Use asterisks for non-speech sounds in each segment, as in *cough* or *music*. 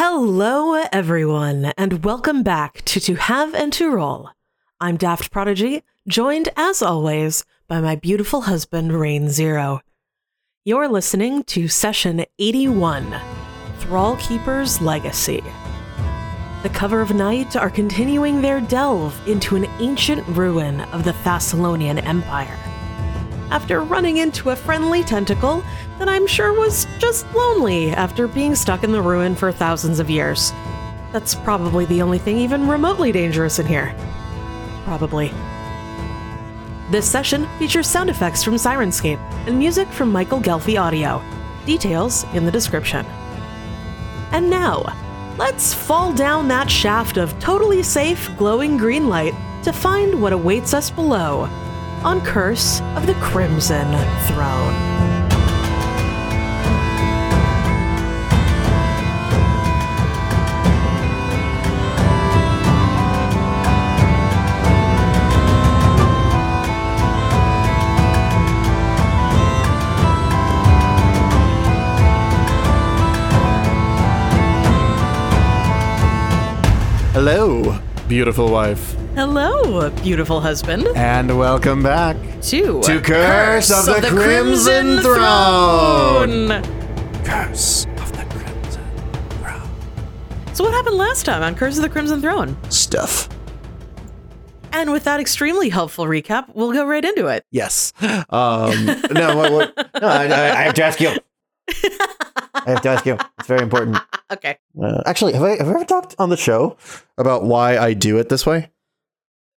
Hello, everyone, and welcome back to To Have and To Roll. I'm Daft Prodigy, joined as always by my beautiful husband, Rane Zero. You're listening to session 81 Thrallkeeper's Legacy. The Cover of Night are continuing their delve into an ancient ruin of the Thassilonian Empire. After running into a friendly tentacle that I'm sure was just lonely after being stuck in the ruin for thousands of years. That's probably the only thing even remotely dangerous in here. Probably. This session features sound effects from Syrinscape and music from Michael Ghelfi Audio. Details in the description. And now, let's fall down that shaft of totally safe, glowing green light to find what awaits us below on Curse of the Crimson Throne. Hello, beautiful wife. Hello, beautiful husband. And welcome back To, to Curse, of, the, Crimson, Throne. Curse of the Crimson Throne. So, what happened last time on Curse of the Crimson Throne? Stuff. And with that extremely helpful recap, we'll go right into it. Yes. Um, no, what, what, no I, I, have to ask you. *laughs* I have to ask you. It's very important. Okay. Uh, actually, have I, have I ever talked on the show about why I do it this way?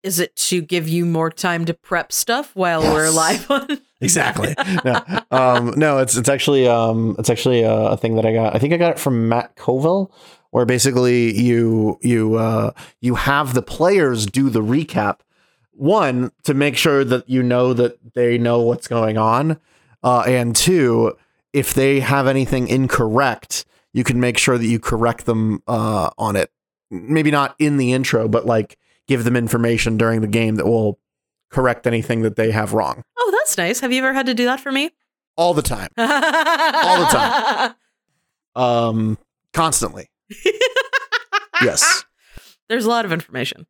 Is it to give you more time to prep stuff while we're Yes. live on? *laughs* exactly. no, *laughs* um, no, it's it's actually um, it's actually a, a thing that I got. I think I got it from Matt Colville, where basically you you uh, you have the players do the recap. One to make sure that you know that they know what's going on, uh, and two, if they have anything incorrect, you can make sure that you correct them uh, on it. Maybe not in the intro, but like give them information during the game that will correct anything that they have wrong Oh, that's nice. Have you ever had to do that for me? all the time All the time. *laughs* um constantly *laughs* yes There's a lot of information.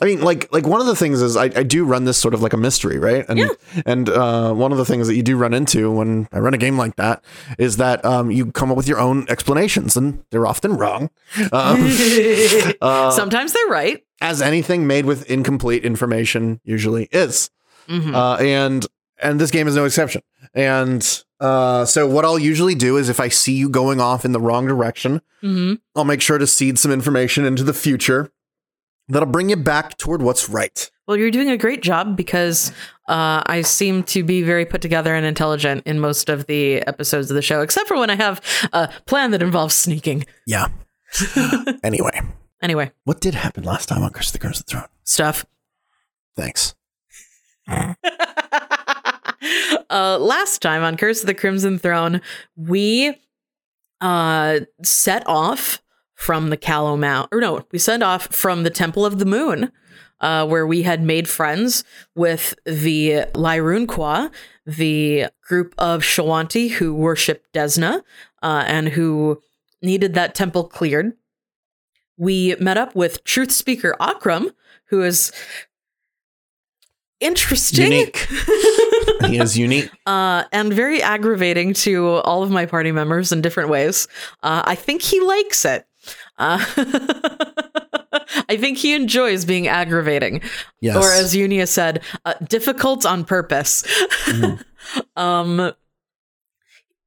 I mean like like one of the things is i, I do run this sort of like a mystery right and Yeah. and uh one of the things that you do run into when i run a game like that is that um you come up with your own explanations and they're often wrong *laughs* um, *laughs* uh, Sometimes they're right. as anything made with incomplete information usually is Mhm. uh, and and this game is no exception. And uh, so what I'll usually do is if I see you going off in the wrong direction, Mhm. I'll make sure to seed some information into the future that'll bring you back toward what's right. Well, you're doing a great job because uh, I seem to be very put together and intelligent in most of the episodes of the show, except for when I have a plan that involves sneaking. Yeah. *laughs* anyway, Anyway, what did happen last time on Curse of the Crimson Throne? stuff. Thanks. *laughs* uh, last time on Curse of the Crimson Throne, we uh, set off from the Callow Mount, or no, we set off from the Temple of the Moon, uh, where we had made friends with the Lyrune-Quah, the group of Shoanti who worship Desna uh, and who needed that temple cleared. We met up with Truth Speaker Akram, who is interesting. Unique. *laughs* he is unique. uh, and very aggravating to all of my party members in different ways. Uh, I think he likes it. Uh, *laughs* I think he enjoys being aggravating, Yes. or as Iunia said, uh, difficult on purpose. Mhm. *laughs* um,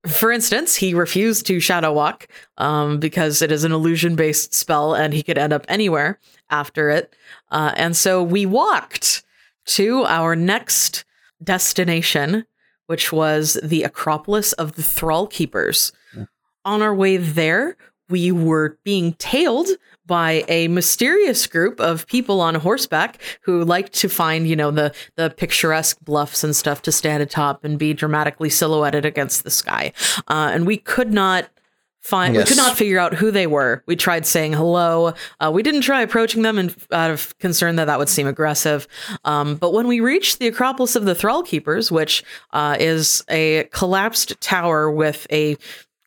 for instance, he refused to shadow walk um, because it is an illusion based spell and he could end up anywhere after it. Uh, and so we walked to our next destination, which was the Acropolis of the Thrallkeepers. On our way there, we were being tailed by a mysterious group of people on horseback who liked to find, you know, the the picturesque bluffs and stuff to stand atop and be dramatically silhouetted against the sky. Uh, and we could not find we could not figure out who they were. We tried saying hello. Uh, we didn't try approaching them in, out of concern that that would seem aggressive. Um, but when we reached the Acropolis of the Thrallkeepers, which uh, is a collapsed tower with a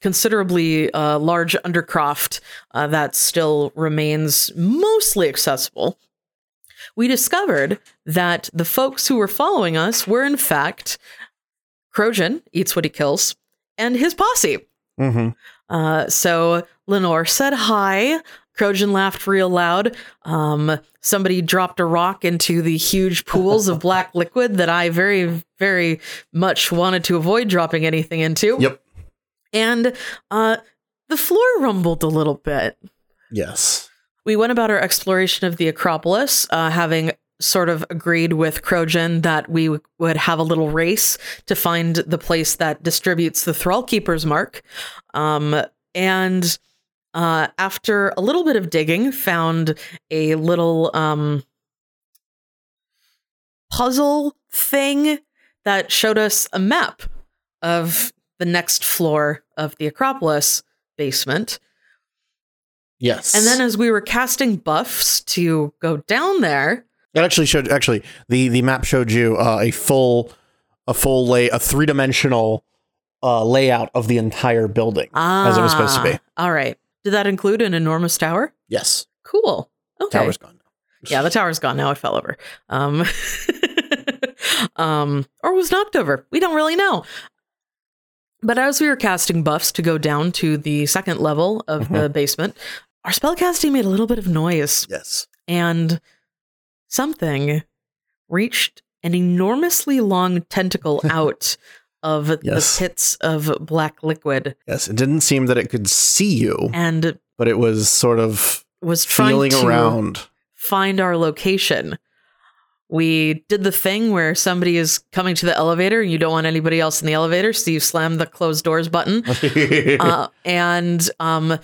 considerably uh, large undercroft uh, that still remains mostly accessible, we discovered that the folks who were following us were, in fact, Krojun eats what he kills and his posse. Mm-hmm. Uh, so Lenore said hi. Krojun laughed real loud. Um, somebody dropped a rock into the huge pools of *laughs* black liquid that I very, very much wanted to avoid dropping anything into. Yep. And uh, the floor rumbled a little bit. Yes. We went about our exploration of the Acropolis, uh, having sort of agreed with Krojun that we w- would have a little race to find the place that distributes the Thrallkeeper's mark. Um, and uh, after a little bit of digging, found a little um, puzzle thing that showed us a map of the next floor of the Acropolis basement. Yes. And then as we were casting buffs to go down there, it actually showed actually the the map showed you uh, a full a full lay a three dimensional uh, layout of the entire building as it was supposed to be. Ah, All right. Did that include an enormous tower? Yes. Cool. Okay. Tower's gone. Yeah, the tower's gone now. It fell over. Um, *laughs* um, or was knocked over. We don't really know. But as we were casting buffs to go down to the second level of the mm-hmm. basement, our spellcasting made a little bit of noise, Yes. and something reached an enormously long tentacle *laughs* out of Yes. the pits of black liquid Yes. It didn't seem that it could see you, and but it was sort of was trying feeling to around. find our location. We did the thing where somebody is coming to the elevator and you don't want anybody else in the elevator, so you slam the closed doors button. *laughs* Uh, and um,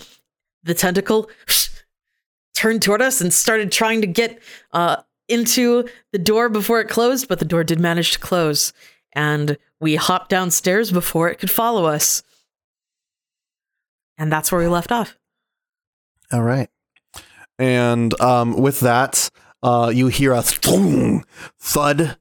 the tentacle *sniffs* turned toward us and started trying to get uh, into the door before it closed, but the door did manage to close. And we hopped downstairs before it could follow us. And that's where we left off. All right. And um, with that, uh, you hear a thung, thud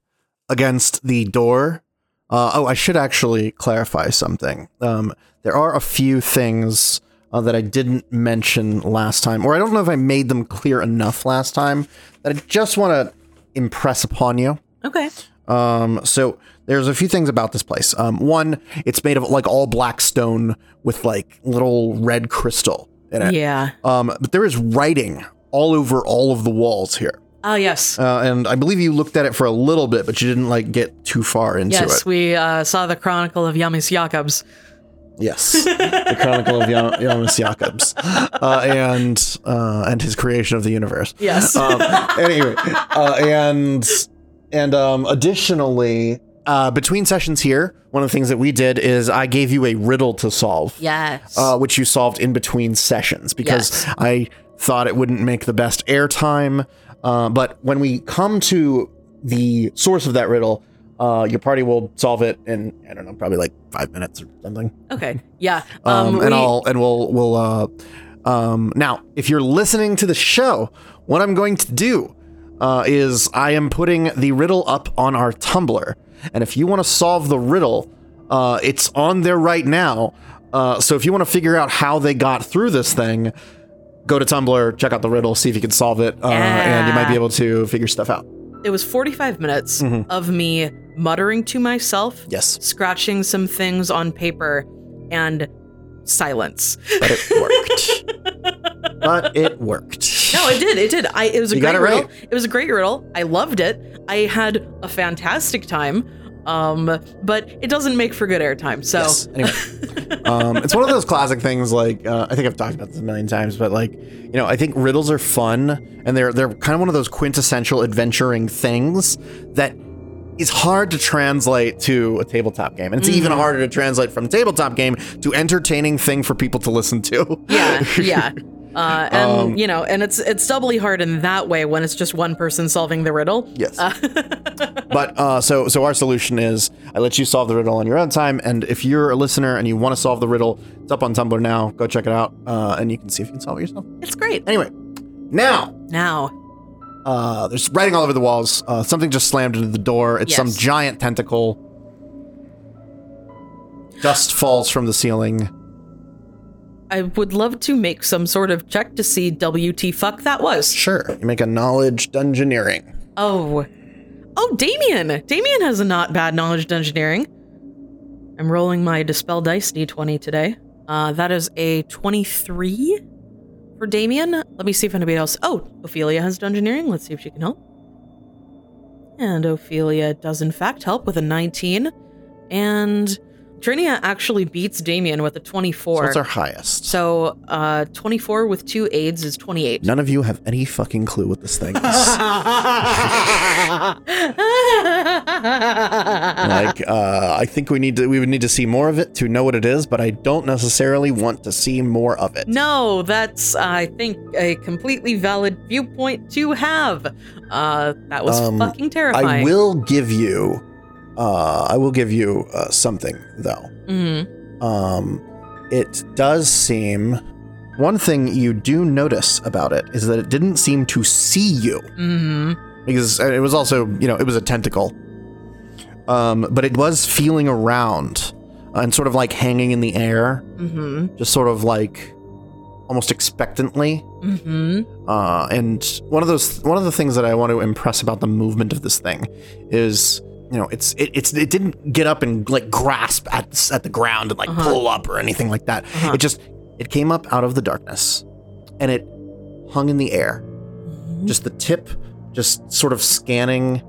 against the door. Uh, oh, I should actually clarify something. Um, there are a few things uh, that I didn't mention last time, or I don't know if I made them clear enough last time that I just want to impress upon you. Okay. Um, so there's a few things about this place. Um, one, it's made of like all black stone with like little red crystal in it. Yeah. Um, but there is writing all over all of the walls here. Oh, yes. Uh, and I believe you looked at it for a little bit, but you didn't like get too far into Yes, it. we uh, saw the Chronicle of Yamis Jakobs. Yes, the Chronicle of Jan- Jonas Jakobs, uh, and uh, and his creation of the universe. Yes. Um, anyway, uh, and and um, additionally, uh, between sessions here, one of the things that we did is I gave you a riddle to solve. yes. uh, which you solved in between sessions because Yes. I thought it wouldn't make the best airtime. Uh, but when we come to the source of that riddle, uh, your party will solve it in I don't know, probably like five minutes or something. okay. Yeah. *laughs* Um, we- and I'll and we'll we'll uh, um, now if you're listening to the show, what I'm going to do uh, is I am putting the riddle up on our Tumblr, and if you want to solve the riddle, uh, it's on there right now. Uh, so if you want to figure out how they got through this thing, go to Tumblr, check out the riddle, see if you can solve it, uh, and you might be able to figure stuff out. it was 45 minutes Mm-hmm. of me muttering to myself, Yes, scratching some things on paper, and silence. but it *laughs* worked. but it worked. No, it did. It did. I. It was a You great it riddle. right. It was a great riddle. I loved it. I had a fantastic time. Um, but it doesn't make for good airtime. So Yes. Anyway, um, it's one of those classic things. Like uh, I think I've talked about this a million times, but like you know, I think riddles are fun, and they're they're kind of one of those quintessential adventuring things that is hard to translate to a tabletop game, and it's Mm-hmm. even harder to translate from tabletop game to entertaining thing for people to listen to. yeah, *laughs* yeah. Uh, and Um, you know, and it's it's doubly hard in that way when it's just one person solving the riddle. Yes. *laughs* but uh, so so our solution is I let you solve the riddle on your own time, and if you're a listener and you want to solve the riddle, it's up on Tumblr now. Go check it out, uh, and you can see if you can solve it yourself. It's great. Anyway, now Now, uh, there's writing all over the walls. Uh, something just slammed into the door. It's some giant tentacle. Dust falls from the ceiling. I would love to make some sort of check to see WT fuck that was. Sure. You make a knowledge dungeoneering. Oh. Oh, Damien! Damien has a not bad knowledge dungeoneering. I'm rolling my Dispel Dice D20 today. Uh, that is a 23 for Damien. Let me see if anybody else. Oh, Ophelia has dungeoneering. Let's see if she can help. And Ophelia does, in fact, help with a 19. And Trinia actually beats Damien with a 24. So what's our highest? So, uh, 24 with two aids is 28. None of you have any fucking clue what this thing is. *laughs* like, uh, I think we need to we would need to see more of it to know what it is, but I don't necessarily want to see more of it. No, that's I think a completely valid viewpoint to have. Uh, that was Um, fucking terrifying. I will give you, uh, I will give you uh, something though. Mhm. Um, it does seem. One thing you do notice about it is that it didn't seem to see you. Mhm. because it was also you know it was a tentacle um but it was feeling around and sort of like hanging in the air Mhm. just sort of like almost expectantly Mhm. uh and one of those one of the things that i want to impress about the movement of this thing is you know it's it, it's it didn't get up and like grasp at at the ground and like Uh-huh. pull up or anything like that Uh-huh. it just it came up out of the darkness and it hung in the air just the tip just sort of scanning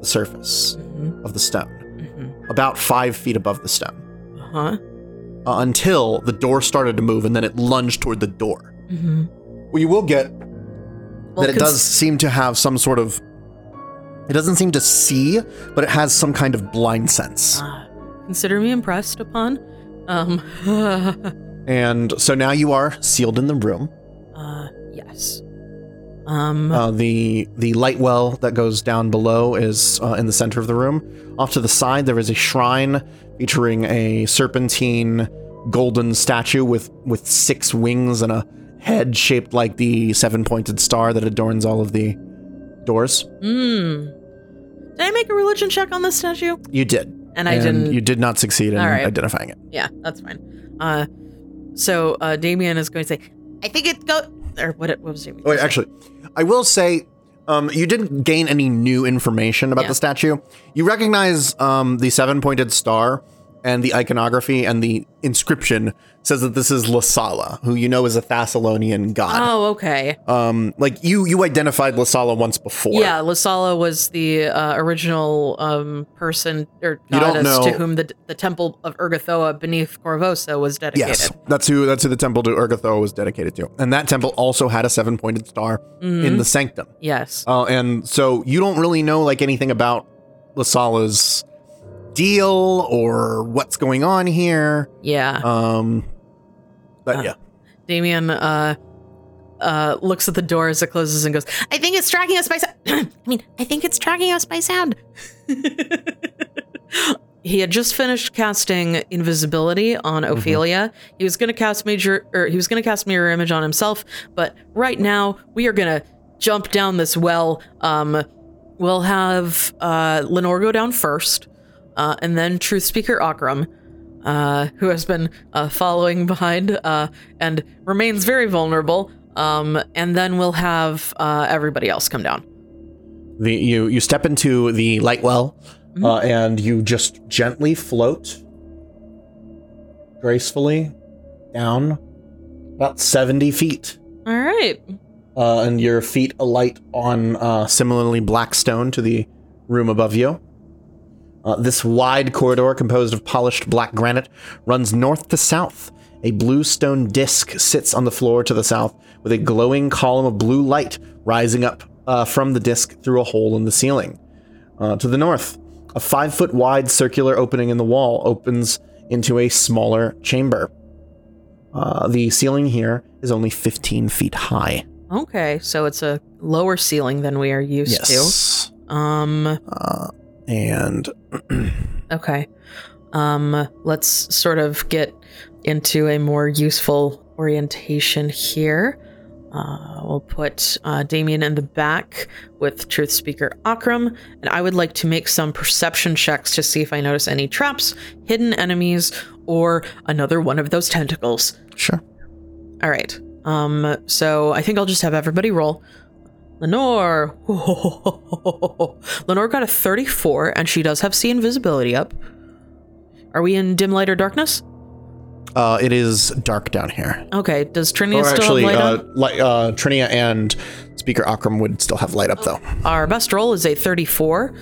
the surface Mhm. of the stone Mhm. about five feet above the stone Uh-huh. uh, until the door started to move and then it lunged toward the door Mhm. well you will get Well, that it does seem to have some sort of it doesn't seem to see but it has some kind of blind sense uh, consider me impressed upon. Um. *laughs* and so now you are sealed in the room uh. Yes. Um. Uh, the the light well that goes down below is uh, in the center of the room. Off to the side, there is a shrine featuring a serpentine golden statue with with six wings and a head shaped like the seven pointed star that adorns all of the doors. Hmm. Did I make a religion check on this statue? You did, And I didn't. You did not succeed in right. identifying it. Yeah, that's fine. Uh, so uh, Damien is going to say, "I think it go." Or what? What was Damien? Wait, actually, I will say, um, you didn't gain any new information about Yeah. the statue. You recognize um, the seven-pointed star and the iconography and the inscription says that this is Lissala, who you know is a Thassilonian god. Oh, okay. Um, like you, you identified Lissala once before. Yeah, Lissala was the uh, original um, person or goddess to whom the the temple of Urgathoa beneath Korvosa was dedicated. Yes, that's who. That's who the temple to Urgathoa was dedicated to, and that temple also had a seven-pointed star Mm-hmm. in the sanctum. Yes. Uh, and so you don't really know like anything about Lissala's deal or what's going on here. Yeah. Um, but Uh, yeah, Damien uh, uh, looks at the door as it closes and goes, I think it's tracking us by sound. *clears throat* I mean, I think it's tracking us by sound. *laughs* he had just finished casting invisibility on Ophelia. He was going to cast major, or he was going to cast mirror image on himself, but right now we are going to jump down this well. Um, we'll have uh, Lenore go down first, uh, and then Truth Speaker Akram uh, who has been uh, following behind uh, and remains very vulnerable. Um, and then we'll have uh, everybody else come down. the you you step into the light well, Mm-hmm. uh, and you just gently float gracefully down about seventy feet. All right. uh, and your feet alight on uh, similarly black stone to the room above you. Uh, this wide corridor, composed of polished black granite, runs north to south. A blue stone disc sits on the floor to the south, with a glowing column of blue light rising up uh, from the disc through a hole in the ceiling. Uh, to the north, a five foot wide circular opening in the wall opens into a smaller chamber. Uh, the ceiling here is only 15 feet high. Okay. So it's a lower ceiling than we are used Yes. to. Um. And *clears throat* Okay. Um. Let's sort of get into a more useful orientation here. Uh, we'll put uh, Damien in the back with Truth Speaker Akram, and I would like to make some perception checks to see if I notice any traps, hidden enemies, or another one of those tentacles. Sure. All right. Um, so I think I'll just have everybody roll. Lenore. *laughs* Lenore got a 34, and she does have see invisibility up. Are we in dim light or darkness? Uh, it is dark down here. Okay. Does Trinia Or still actually, have light uh, on? light, uh, Trinia and Speaker Akram would still have light up though. Our best roll is a 34.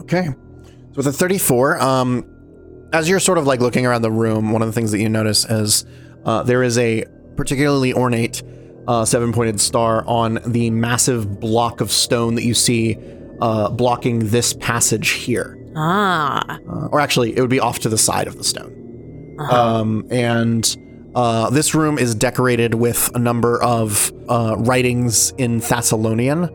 Okay. So with a 34, um, as you're sort of like looking around the room, one of the things that you notice is uh, there is a particularly ornate uh, seven pointed star on the massive block of stone that you see uh, blocking this passage here. Ah. Uh, or actually, it would be off to the side of the stone. Um, and uh, this room is decorated with a number of uh, writings in Thassilonian,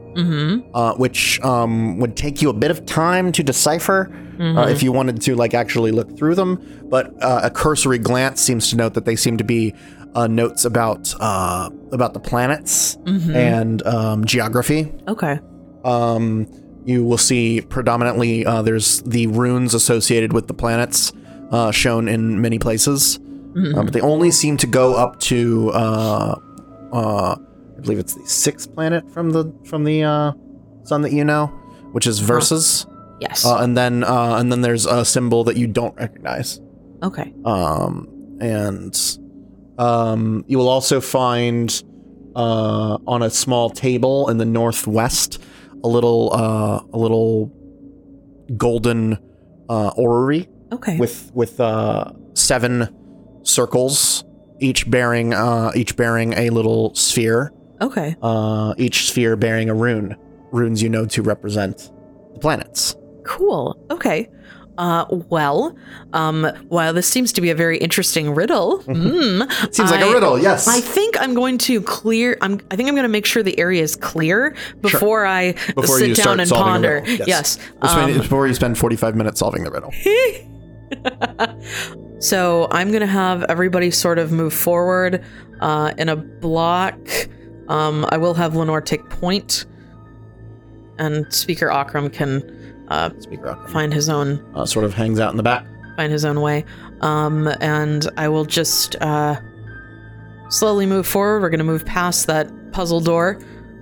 uh, which um, would take you a bit of time to decipher uh, if you wanted to like actually look through them. But uh, a cursory glance seems to note that they seem to be uh, notes about uh, about the planets and um, geography. Okay. Um, you will see predominantly uh, there's the runes associated with the planets uh, shown in many places, Uh, but they only seem to go up to uh, uh, I believe it's the sixth planet from the from the uh, sun that you know, which is Verces, Yes. uh, and then uh, and then there's a symbol that you don't recognize. okay. Um, and um, you will also find uh, on a small table in the northwest a little uh, a little golden uh, orrery Okay. with with uh, seven circles, each bearing uh, each bearing a little sphere. okay. Uh, each sphere bearing a rune. Runes you know to represent the planets. Cool. Okay. Uh, well, um, while this seems to be a very interesting riddle, *laughs* mm, Seems like a riddle. Yes. I think I'm going to clear. I'm. I think I'm going to make sure the area is clear before I Before sit down and ponder. Yes. When- um, before you spend 45 minutes solving the riddle. *laughs* so I'm going to have everybody sort of move forward uh, in a block. Um, I will have Lenore take point, and Speaker Akram can uh, find his own uh, sort of hangs out in the back. find his own way. Um, and I will just uh, slowly move forward. We're going to move past that puzzle door.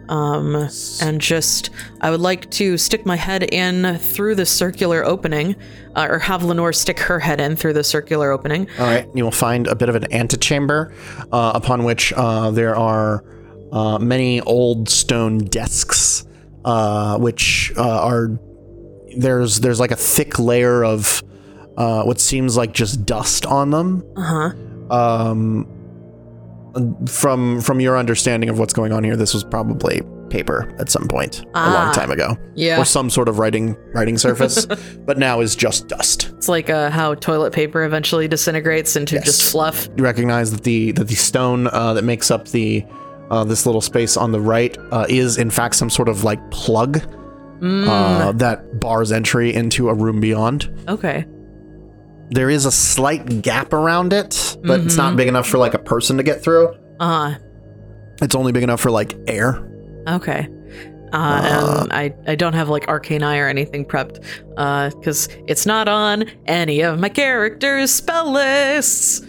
Um, and just, I would like to stick my head in through the circular opening, uh, or have Lenore stick her head in through the circular opening. All right, you will find a bit of an antechamber, uh, upon which uh, there are uh, many old stone desks, uh, which uh, are there's there's like a thick layer of uh, what seems like just dust on them. Uh huh. Um, from from your understanding of what's going on here, this was probably paper at some point a Ah. long time ago, Yeah. or some sort of writing writing surface, *laughs* but now is just dust. It's like uh, how toilet paper eventually disintegrates into Yes. just fluff. you recognize that the that the stone uh, that makes up the uh, this little space on the right uh, is in fact some sort of like plug uh, that bars entry into a room beyond. Okay. There is a slight gap around it, but it's not big enough for like a person to get through. Uh It's only big enough for like air. Okay. Uh, and I, I don't have like arcane eye or anything prepped because it's not on any of my characters' spell lists.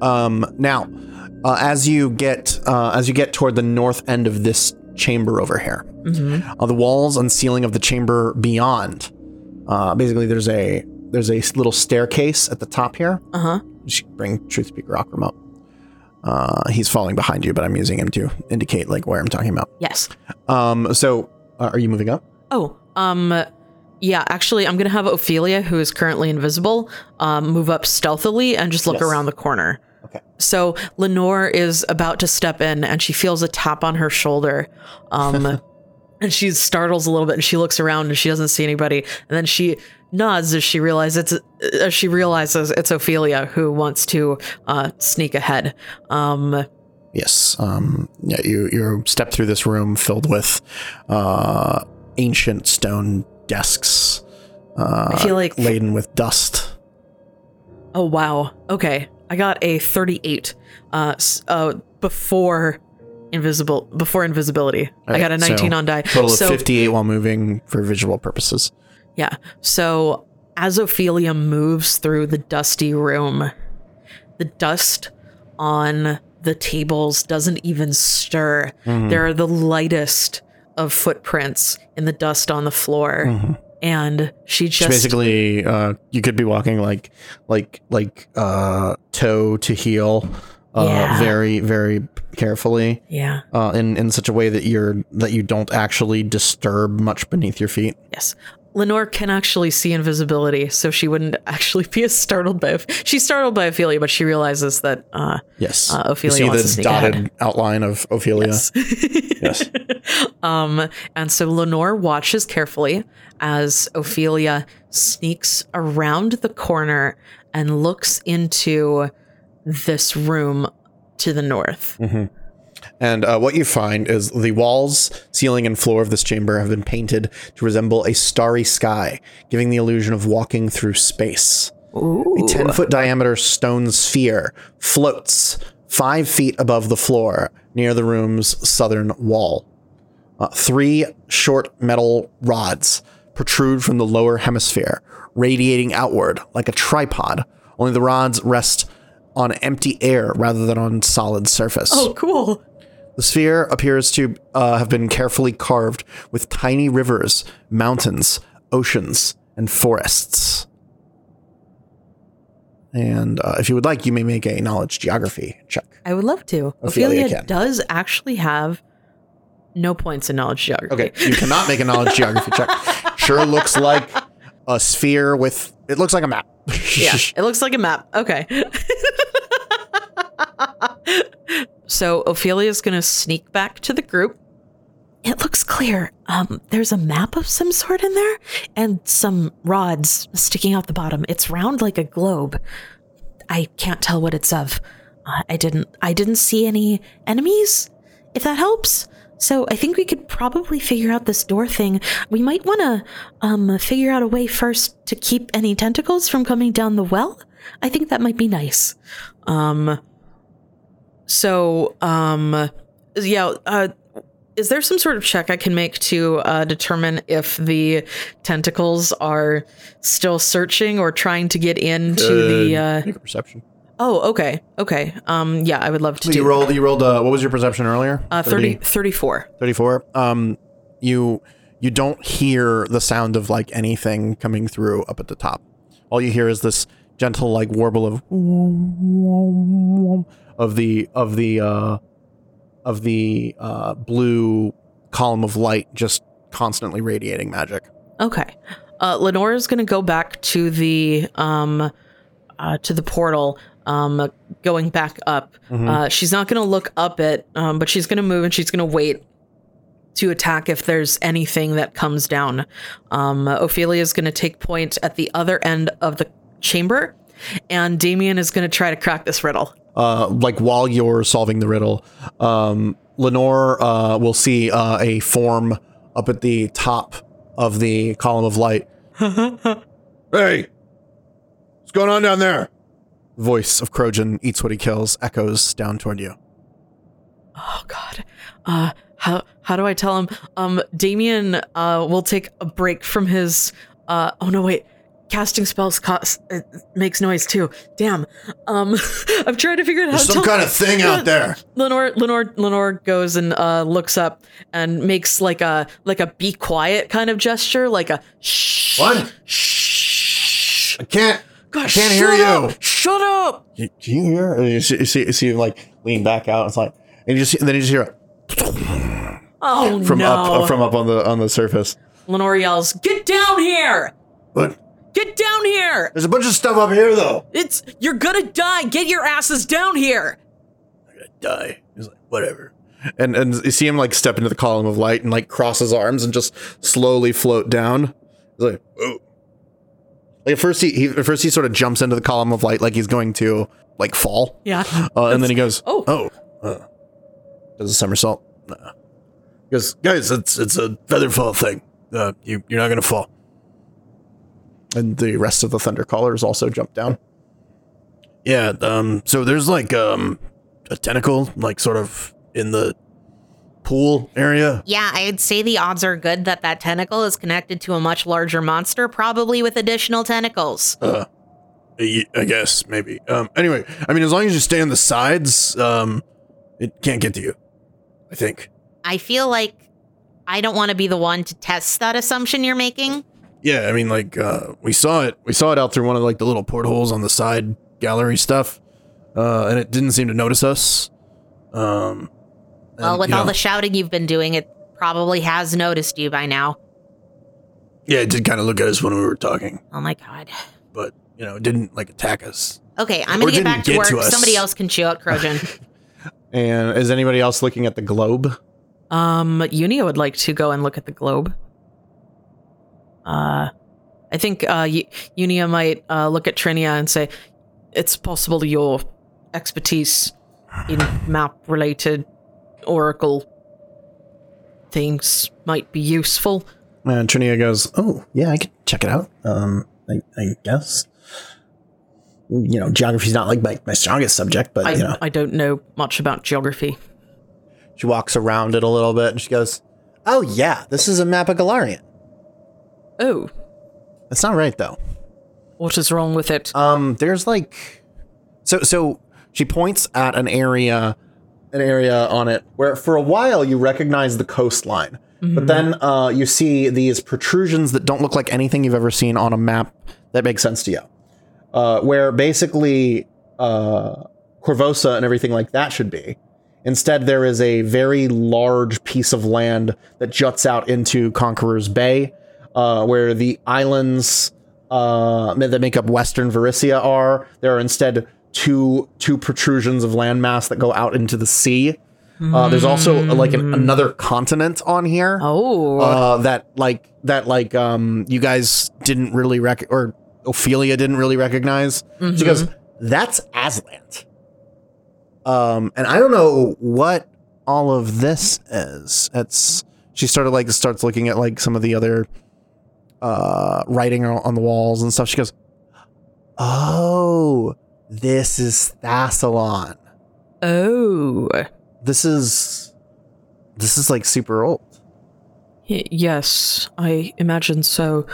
Um, now, uh, as you get uh, as you get toward the north end of this chamber over here, uh, the walls and ceiling of the chamber beyond, uh, basically there's a there's a little staircase at the top here. Uh huh. Bring Truth Speaker Akram up. Uh, he's falling behind you, but I'm using him to indicate like where I'm talking about. Yes. Um, so uh, are you moving up? Oh, um, yeah, actually, I'm gonna have Ophelia, who is currently invisible, um, move up stealthily and just look Yes. around the corner. Okay. So Lenore is about to step in and she feels a tap on her shoulder. Um, *laughs* and she startles a little bit and she looks around and she doesn't see anybody. And then she nods as she realizes it's, as she realizes it's Ophelia who wants to uh, sneak ahead. Um, Yes. Um, yeah, you you step through this room filled with uh, ancient stone desks. Uh, I feel like laden with dust. Oh wow. Okay. I got a 38 uh uh before invisible before invisibility. I got a 19 so on die. Total so of 58 while moving for visual purposes. yeah. So as Ophelia moves through the dusty room, the dust on the tables doesn't even stir. There are the lightest of footprints in the dust on the floor. And she just basically uh, you could be walking like like like uh, toe to heel uh, Yeah. very very carefully Yeah. uh, in in such a way that you're that you don't actually disturb much beneath your feet Yes. Lenore can actually see invisibility, so she wouldn't *laughs* actually be as startled by. She's startled by Ophelia, but she realizes that. Uh, yes Uh, Ophelia you see wants to the sneak dotted ahead. outline of Ophelia *laughs* yes um, and so Lenore watches carefully as Ophelia sneaks around the corner and looks into this room to the north. And uh, what you find is the walls, ceiling, and floor of this chamber have been painted to resemble a starry sky, giving the illusion of walking through space. A 10 foot diameter stone sphere floats five feet above the floor near the room's southern wall. Uh, three short metal rods protrude from the lower hemisphere, radiating outward like a tripod, only the rods rest on empty air rather than on solid surface. Oh, cool. The sphere appears to uh, have been carefully carved with tiny rivers, mountains, oceans, and forests. And uh, if you would like, you may make a knowledge geography check. I would love to. Ophelia Ophelia, does actually have no points in knowledge geography. Okay, you cannot make a knowledge *laughs* geography check. Sure looks like a sphere with. It looks like a map. Yeah, it looks like a map. Okay. *laughs* so Ophelia's going to sneak back to the group. It looks clear. Um, there's a map of some sort in there and some rods sticking out the bottom. It's round like a globe. I can't tell what it's of. Uh, I didn't I didn't see any enemies, if that helps. So I think we could probably figure out this door thing. We might want to um figure out a way first to keep any tentacles from coming down the well. I think that might be nice. Um so um yeah, uh is there some sort of check I can make to uh, determine if the tentacles are still searching or trying to get into the? Uh, make a perception. oh, okay, okay. Um, yeah, I would love to You do. rolled. You rolled. Uh, what was your perception earlier? uh, 30, 34. 34 um you you don't hear the sound of like anything coming through up at the top all you hear is this gentle like warble of of the of the uh of the uh blue column of light just constantly radiating magic Okay. Uh, Lenore's going to go back to the um, uh, to the portal, um, going back up. Uh, she's not going to look up it, um, but she's going to move and she's going to wait to attack if there's anything that comes down. Um, Ophelia is going to take point at the other end of the chamber, and Damien is going to try to crack this riddle. uh, like while you're solving the riddle, um, Lenore uh, will see uh, a form up at the top of the column of light. *laughs* hey, what's going on down there? Voice of Krojun eats what he kills echoes down toward you. Oh God. Uh how how do I tell him? Um Damien uh will take a break from his uh oh no wait. Casting spells cost it makes noise too. Damn. Um *laughs* I'm trying to figure out how There's to some tell kind of thing out *laughs* there. Lenore Lenore Lenore goes and uh looks up and makes like a like a be quiet kind of gesture, like a shh What? shh I can't. Gosh, I can't hear shut you. Shut up! You, do you hear? And you see, you see, you see him like lean back out. It's like, and you just and then you just hear it Oh from no! up from up on the on the surface. Lenore yells, "Get down here! But Get down here! there's a bunch of stuff up here though. It's you're gonna die. Get your asses down here. I'm gonna die. He's like, whatever. And and you see him like step into the column of light and like cross his arms and just slowly float down. He's like, oh. Like at first he, he at first he sort of jumps into the column of light like he's going to like fall. Yeah. Uh, and then he goes, Oh. oh, uh, does a somersault. No. He goes, guys, it's it's a feather fall thing. Uh, you you're not gonna fall. And the rest of the thunder callers also jump down. Yeah, um, so there's like um a tentacle, like sort of in the pool area. Yeah, I'd say the odds are good that that tentacle is connected to a much larger monster, probably with additional tentacles. Uh, I I guess maybe. Um. Anyway, I mean, as long as you stay on the sides, um, it can't get to you. I think. I feel like I don't want to be the one to test that assumption you're making. Yeah, I mean, like uh, we saw it. We saw it out through one of like the little portholes on the side gallery stuff, uh, and it didn't seem to notice us. Um. Well, with all know, the shouting you've been doing, it probably has noticed you by now. yeah, it did kind of look at us when we were talking, Oh my god. but you know, it didn't like attack us. Okay, I'm gonna get back to get work. to. Somebody else can chew out Krojun. *laughs* And is anybody else looking at the globe? Um, Iunia would like to go and look at the globe. Uh, I think uh, U- Iunia might uh, look at Trinia and say, "It's possible your expertise in *sighs* map-related oracle things might be useful." And Trinia goes, "Oh, yeah, I could check it out. Um, I, I guess. You know, geography's not like my, my strongest subject, but I, you know." I don't know much about geography. She walks around it a little bit and she goes, "Oh yeah, this is a map of Golarion. Oh, That's not right though. what is wrong with it? Um, there's like, so so she points at an area, an area on it where for a while you recognize the coastline, but then uh, you see these protrusions that don't look like anything you've ever seen on a map that makes sense to you. Uh, where basically uh, Korvosa and everything like that should be. Instead, there is a very large piece of land that juts out into Conqueror's Bay, uh, where the islands uh, that make up Western Varisia are. There are instead two two protrusions of landmass that go out into the sea. Uh, there's also like an, another continent on here oh, uh, that like that like um you guys didn't really rec or Ophelia didn't really recognize. She goes, "That's Azlant." Um, and I don't know what all of this is. It's she started like starts looking at like some of the other uh writing on the walls and stuff. She goes, "Oh, this is Thassilon. oh, This is this is like super old." Y- yes, I imagine so.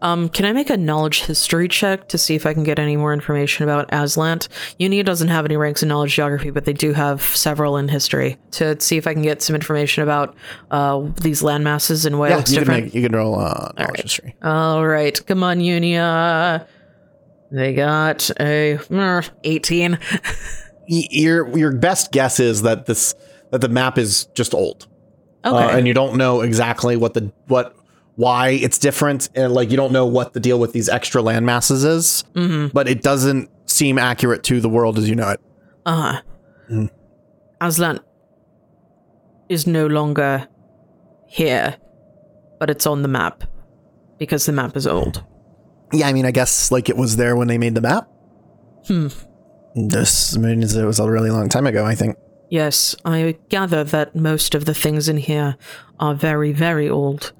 Um, can I make a knowledge history check to see if I can get any more information about Azlant? Iunia doesn't have any ranks in knowledge geography, but they do have several in history to see if I can get some information about uh, these landmasses and why it Yeah, can different. make you can roll uh, knowledge right. history. All right, come on, Iunia. They got a mm, 18. your your best guess is that this that the map is just old, Okay. uh, and you don't know exactly what the what why it's different, and like you don't know what the deal with these extra land masses is. mm-hmm. But it doesn't seem accurate to the world as you know it. Uh huh. Mm. Aslan is no longer here, but it's on the map because the map is old. Yeah, I mean, I guess like it was there when they made the map. Hmm. This means it was a really long time ago. I think. Yes, I gather that most of the things in here are very, very old.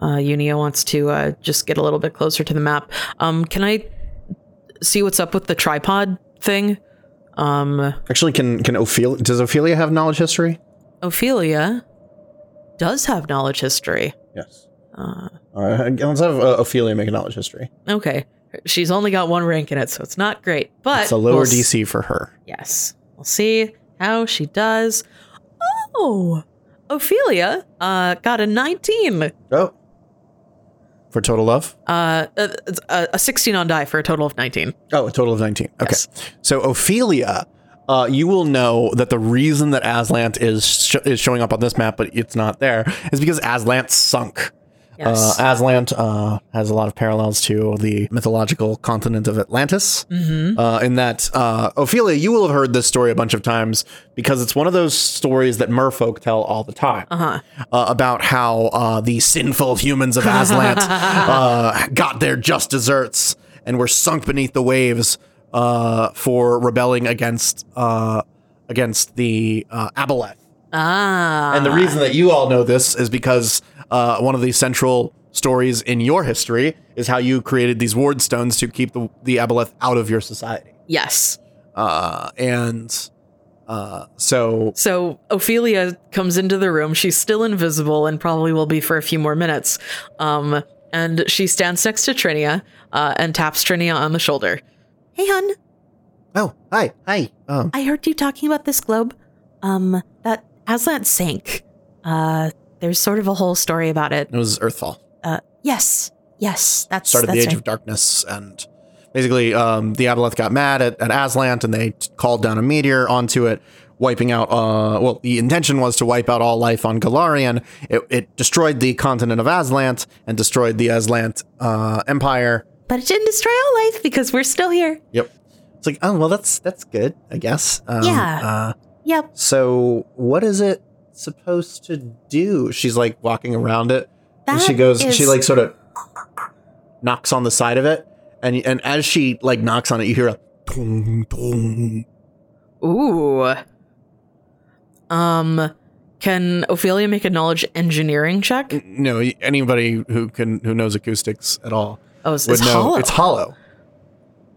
Uh, Iunia wants to uh, just get a little bit closer to the map. Um, can I see what's up with the tripod thing? Um, Actually, can can Ophelia does Ophelia have knowledge history? Ophelia does have knowledge history. Yes. Uh, Uh, let's have uh, Ophelia make a knowledge history. Okay. She's only got one rank in it, so it's not great. But It's a lower we'll s- DC for her. Yes. We'll see how she does. Oh, Ophelia uh, got a 19. Oh. For total love? Uh, a, a, a 16 on die for a total of 19. Oh, a total of 19. Okay. Yes. So Ophelia, uh, you will know that the reason that Azlant is sh- is showing up on this map, but it's not there, is because Azlant sunk. Yes. Uh, Azlant uh, has a lot of parallels to the mythological continent of Atlantis. Mm-hmm. Uh, in that, uh, Ophelia, you will have heard this story a bunch of times because it's one of those stories that merfolk tell all the time Uh-huh. uh, about how uh, the sinful humans of Azlant *laughs* uh, got their just desserts and were sunk beneath the waves uh, for rebelling against uh, against the uh, Aboleth. Ah. And the reason that you all know this is because uh, one of the central stories in your history is how you created these ward stones to keep the, the Aboleth out of your society. Yes. Uh, and uh, so So Ophelia comes into the room. She's still invisible and probably will be for a few more minutes. Um, and she stands next to Trinia uh, and taps Trinia on the shoulder. Hey, hun. Oh, hi, hi. Um, I heard you talking about this globe. Um, that Aslan sank. Uh, there's sort of a whole story about it. it was Earthfall. Uh, yes, yes, that's started the Age right. of Darkness, and basically, um, the Aboleth got mad at, at Azlant, and they t- called down a meteor onto it, wiping out. Uh, well, the intention was to wipe out all life on Golarion. It, it destroyed the continent of Azlant and destroyed the Azlant uh, Empire. But it didn't destroy all life because we're still here. Yep. It's like, oh well, that's that's good, I guess. Um, Yeah. Uh, Yep. so, what is it supposed to do? She's like walking around it, and she That goes. She like sort of knocks on the side of it, and and as she like knocks on it, you hear a tong tong. Ooh. Um, can Ophelia make a knowledge engineering check? No, anybody who can who knows acoustics at all Oh, it's, would it's know hollow. it's hollow.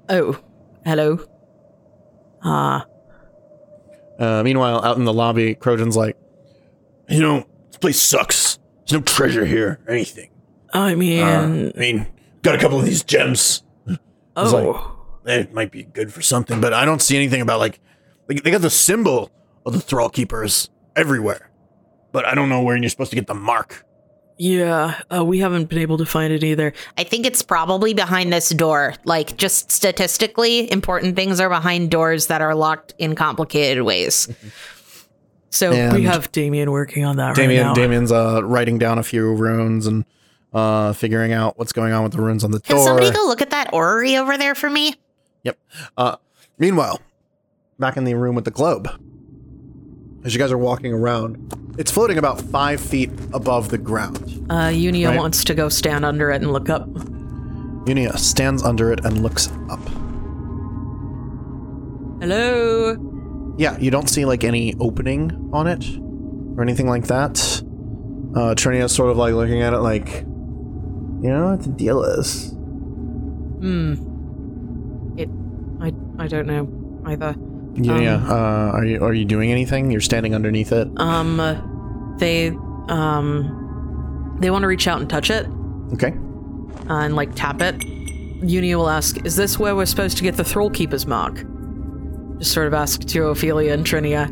oh, hello. Ah, Uh, meanwhile, out in the lobby, Krojun's like, You know, this place sucks. There's no treasure here or anything. I mean, Uh, I mean, got a couple of these gems. oh, like- It might be good for something, but I don't see anything about like, like they got the symbol of the Thrallkeepers everywhere, but I don't know where you're supposed to get the mark. yeah. Uh, we haven't been able to find it either. I think it's probably behind this door. Like, just statistically, important things are behind doors that are locked in complicated ways. So we have Damien working on that Damien. right now. Damien's uh, writing down a few runes and uh, figuring out what's going on with the runes on the table. Can door. somebody go look at that orrery over there for me? Yep. Uh, meanwhile, back in the room with the globe, as you guys are walking around, it's floating about five feet above the ground. Uh, Iunia Right. wants to go stand under it and look up. Iunia stands under it and looks up. Hello. Yeah, you don't see like any opening on it or anything like that. Uh, Trinia's sort of like looking at it like, you know what the deal is. Hmm. It. I. I don't know either. Yeah, uh, are you are you doing anything? You're standing underneath it. Um. uh, They. Um. They want to reach out and touch it Okay. uh, and like tap it. Iunia will ask, "Is this where we're supposed to get the Thrallkeeper's mark?" Just sort of ask to Ophelia and Trinia.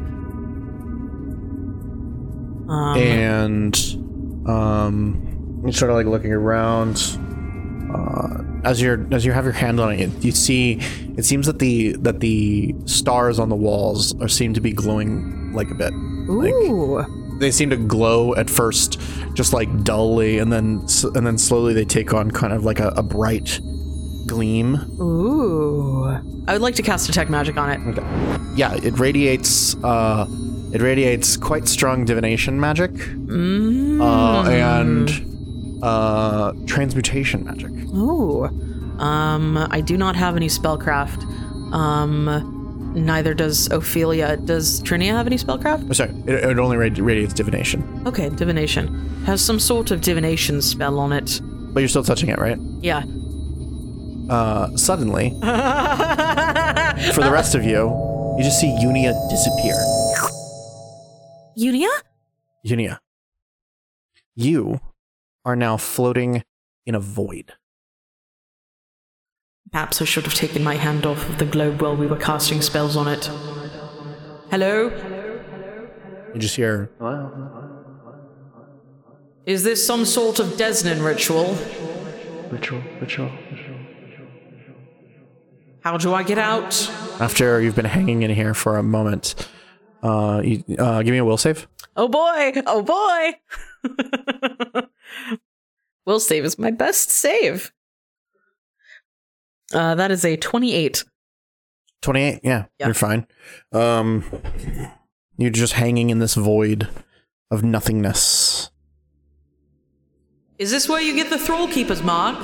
Um, and um, you're sort of like looking around. Uh, as you're as you have your hand on it, you see it seems that the that the stars on the walls are seem to be glowing like a bit. Ooh. They seem to glow at first, just like dully, and then and then slowly they take on kind of like a, a bright gleam. Ooh. I would like to cast detect magic on it. Okay. Yeah, it radiates. Uh, it radiates quite strong divination magic, Mm. uh, and uh, transmutation magic. Ooh. Um, I do not have any spellcraft. Um, neither does Ophelia. Does Trinia have any spellcraft? Oh, sorry, it, it only radi- radiates divination, Okay, divination. Has some sort of divination spell on it. but you're still touching it, right? Yeah. Uh, suddenly, for the rest of you, you just see Iunia disappear. Iunia? Iunia, you are now floating in a void. Perhaps I should have taken my hand off of the globe while we were casting spells on it. Hello? Hello? Hello? Hello. You just hear Is this some sort of Desnan ritual? ritual, ritual. How do I get out? After you've been hanging in here for a moment, uh, you, uh, give me a will save. Oh boy! Oh boy! *laughs* Will save is my best save. Uh, that is a 28. 28 yeah, Yeah. you're fine um you're just hanging in this void of nothingness Is this where you get the Thrallkeeper's mark?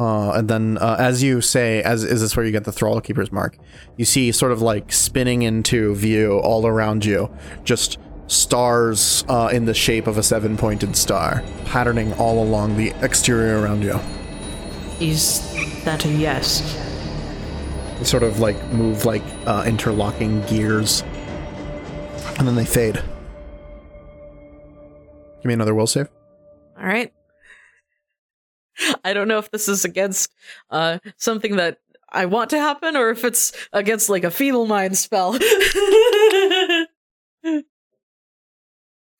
Uh and then uh, as you say as is this where you get the Thrallkeeper's mark you see sort of like spinning into view all around you just stars uh, in the shape of a seven pointed star patterning all along the exterior around you Is that a yes? they sort of like move like uh, interlocking gears and then they fade give me another will save All right. *laughs* I don't know if this is against uh something that I want to happen or if it's against like a feeble mind spell. *laughs*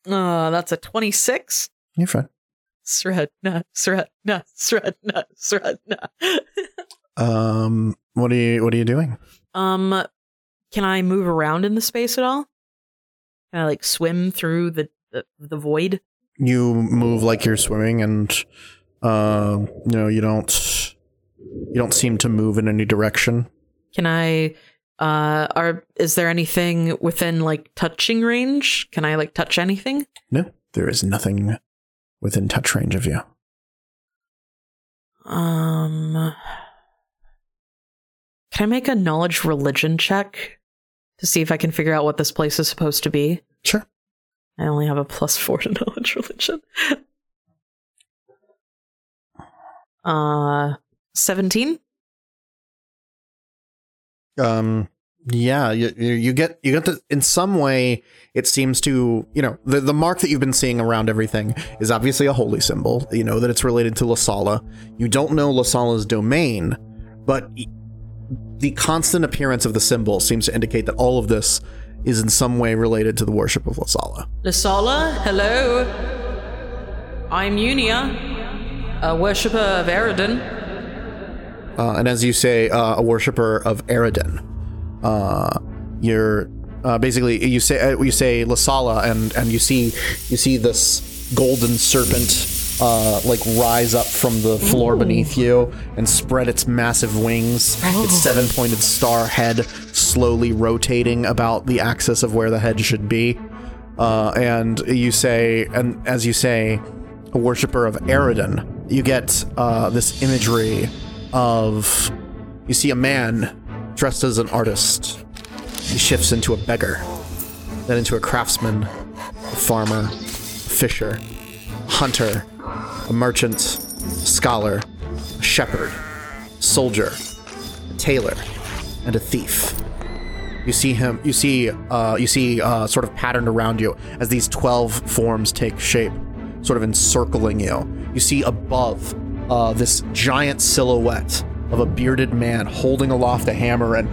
uh that's a 26. You're fine. Sredna, Sredna, Sredna, Sredna. *laughs* Um, what are you What are you doing? um can I move around in the space at all? Can I like swim through the the, the void? You move like you're swimming, and uh, you know you don't you don't seem to move in any direction. Can I uh are is there anything within like touching range? Can I like touch anything? No, there is nothing within touch range of you. Um Can I make a knowledge religion check to see if I can figure out what this place is supposed to be? Sure. I only have a plus 4 to *laughs* knowledge religion. Uh 17? um yeah you, you you get you get the in some way it seems to you know the the mark that you've been seeing around everything is obviously a holy symbol you know that it's related to Lissala you don't know Lissala's domain but the constant appearance of the symbol seems to indicate that all of this is in some way related to the worship of Lissala Lissala, hello. I'm Iunia, a worshipper of Aroden. uh, and as you say, uh, a worshiper of Aroden. Uh, you're uh, basically you say uh, you say Lissala, and and you see you see this golden serpent. Uh, like rise up from the floor beneath you and spread its massive wings, its seven-pointed star head slowly rotating about the axis of where the head should be. Uh, and you say, and as you say, a worshiper of Aroden, you get uh, this imagery of you see a man dressed as an artist. He shifts into a beggar, then into a craftsman, a farmer, a fisher, hunter, a merchant, a scholar, a shepherd, soldier, a tailor, and a thief. You see him. You see. Uh, you see. Uh, sort of patterned around you as these twelve forms take shape, sort of encircling you. You see above uh, this giant silhouette of a bearded man holding aloft a hammer and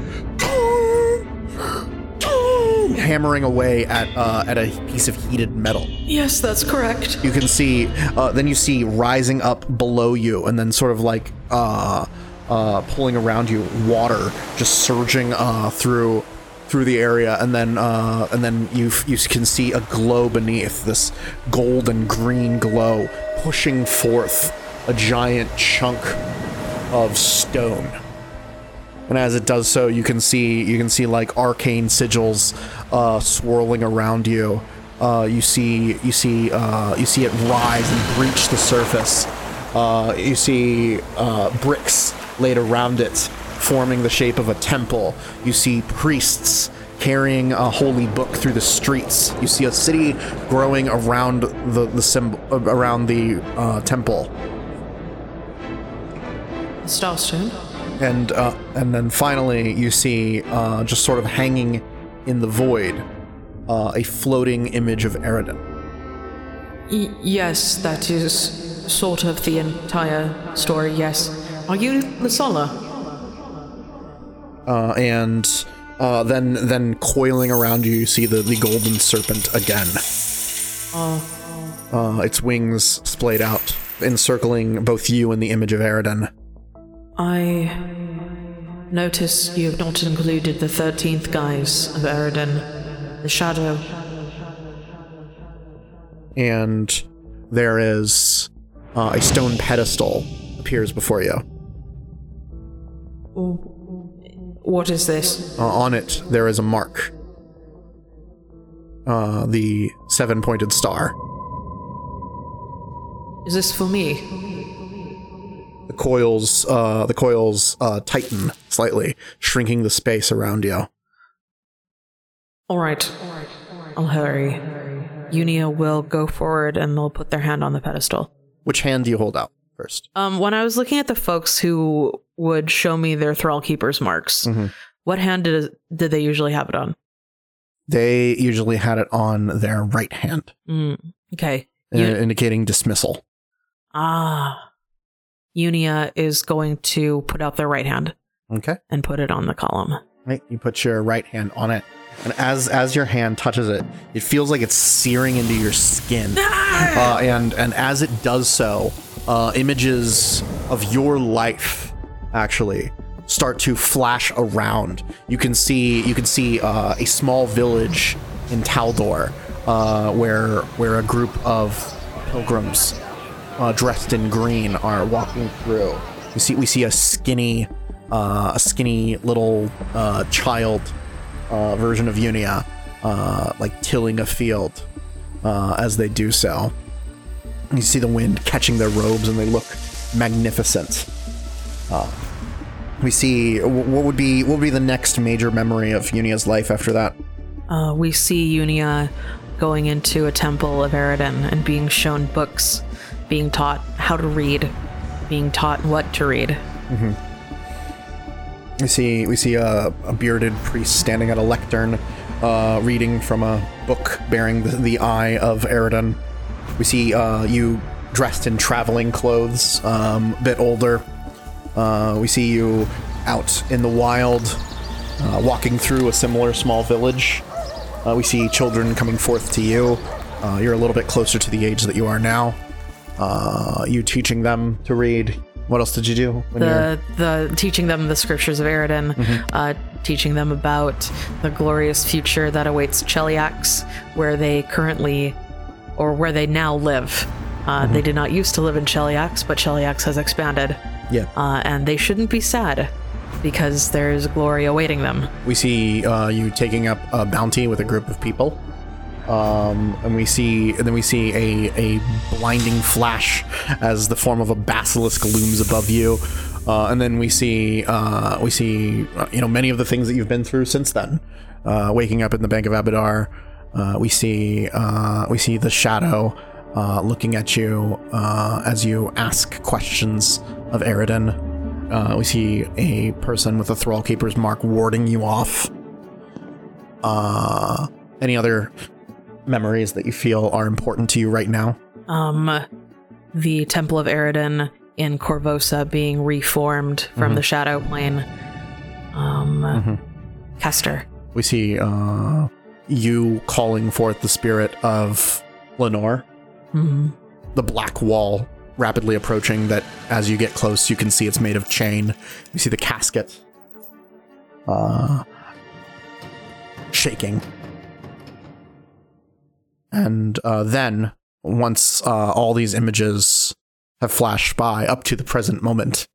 hammering away at uh, at a piece of heated metal. Yes, that's correct. You can see. Uh, then you see rising up below you, and then sort of like uh, uh, pulling around you, water just surging uh, through through the area, and then uh, and then you you can see a glow beneath this golden green glow, pushing forth a giant chunk of stone. And as it does so, you can see you can see like arcane sigils uh, swirling around you. Uh, you see you see uh, you see it rise and breach the surface. Uh, you see uh, bricks laid around it, forming the shape of a temple. You see priests carrying a holy book through the streets. You see a city growing around the the symbol around the uh, temple. Starstone. and uh, and then finally you see uh, just sort of hanging in the void uh, a floating image of Aroden. Y- yes, that is sort of the entire story, yes. Are you Lissala? Uh, and uh, then then coiling around you, you see the, the golden serpent again. Uh, its wings splayed out, encircling both you and the image of Aroden. I notice you have not included the 13th guise of Aroden, the Shadow. And there is uh, a stone pedestal appears before you. What is this? Uh, on it, there is a mark. Uh, the seven pointed star. Is this for me? The coils, uh, the coils uh, tighten slightly, shrinking the space around you. All right. I'll hurry. Iunia will go forward and they'll put their hand on the pedestal. Which hand do you hold out first? Um, when I was looking at the folks who would show me their Thrallkeepers marks, Mhm. what hand did did they usually have it on? They usually had it on their right hand, Mm, okay. uh, indicating dismissal. Ah. Iunia is going to put out their right hand Okay. and put it on the column. Right. You put your right hand on it, and as as your hand touches it, it feels like it's searing into your skin. *laughs* Uh, and and as it does so, uh, images of your life actually start to flash around. You can see you can see uh, a small village in Taldor, uh, where where a group of pilgrims uh, dressed in green are walking through. We see we see a skinny, uh, a skinny little uh, child uh, version of Iunia, like tilling a field as they do so. You see the wind catching their robes, and they look magnificent. Uh, we see what would be what would be the next major memory of Iunia's life after that. Uh, we see Iunia going into a temple of Aroden and being shown books, being taught how to read, being taught what to read. We see we see a, a bearded priest standing at a lectern, uh, reading from a book bearing the, the eye of Aroden. We see uh, you dressed in traveling clothes, um, a bit older. Uh, we see you out in the wild, uh, walking through a similar small village. Uh, we see children coming forth to you. Uh, you're a little bit closer to the age that you are now. Uh, you teaching them to read. What else did you do? When you were- the the teaching them the scriptures of Aroden, uh, teaching them about the glorious future that awaits Cheliax, where they currently, or where they now live. Uh, They did not used to live in Cheliax, but Cheliax has expanded, yeah. uh, and they shouldn't be sad because there's glory awaiting them. We see uh, you taking up a bounty with a group of people. Um, and we see, and then we see a, a blinding flash as the form of a basilisk looms above you. Uh, and then we see, uh, we see, uh, you know, many of the things that you've been through since then. Uh, waking up in the Bank of Abadar, uh, we see, uh, we see the shadow uh, looking at you uh, as you ask questions of Aroden. Uh, we see a person with a Thrallkeeper's mark warding you off. Uh, any other memories that you feel are important to you right now? Um, the Temple of Aroden in Korvosa being reformed from the Shadow Plane. Um, Kester. We see uh, you calling forth the spirit of Lenore. Mhm. The black wall rapidly approaching. That as you get close, you can see it's made of chain. You see the casket uh, shaking. And uh, then, once uh, all these images have flashed by up to the present moment,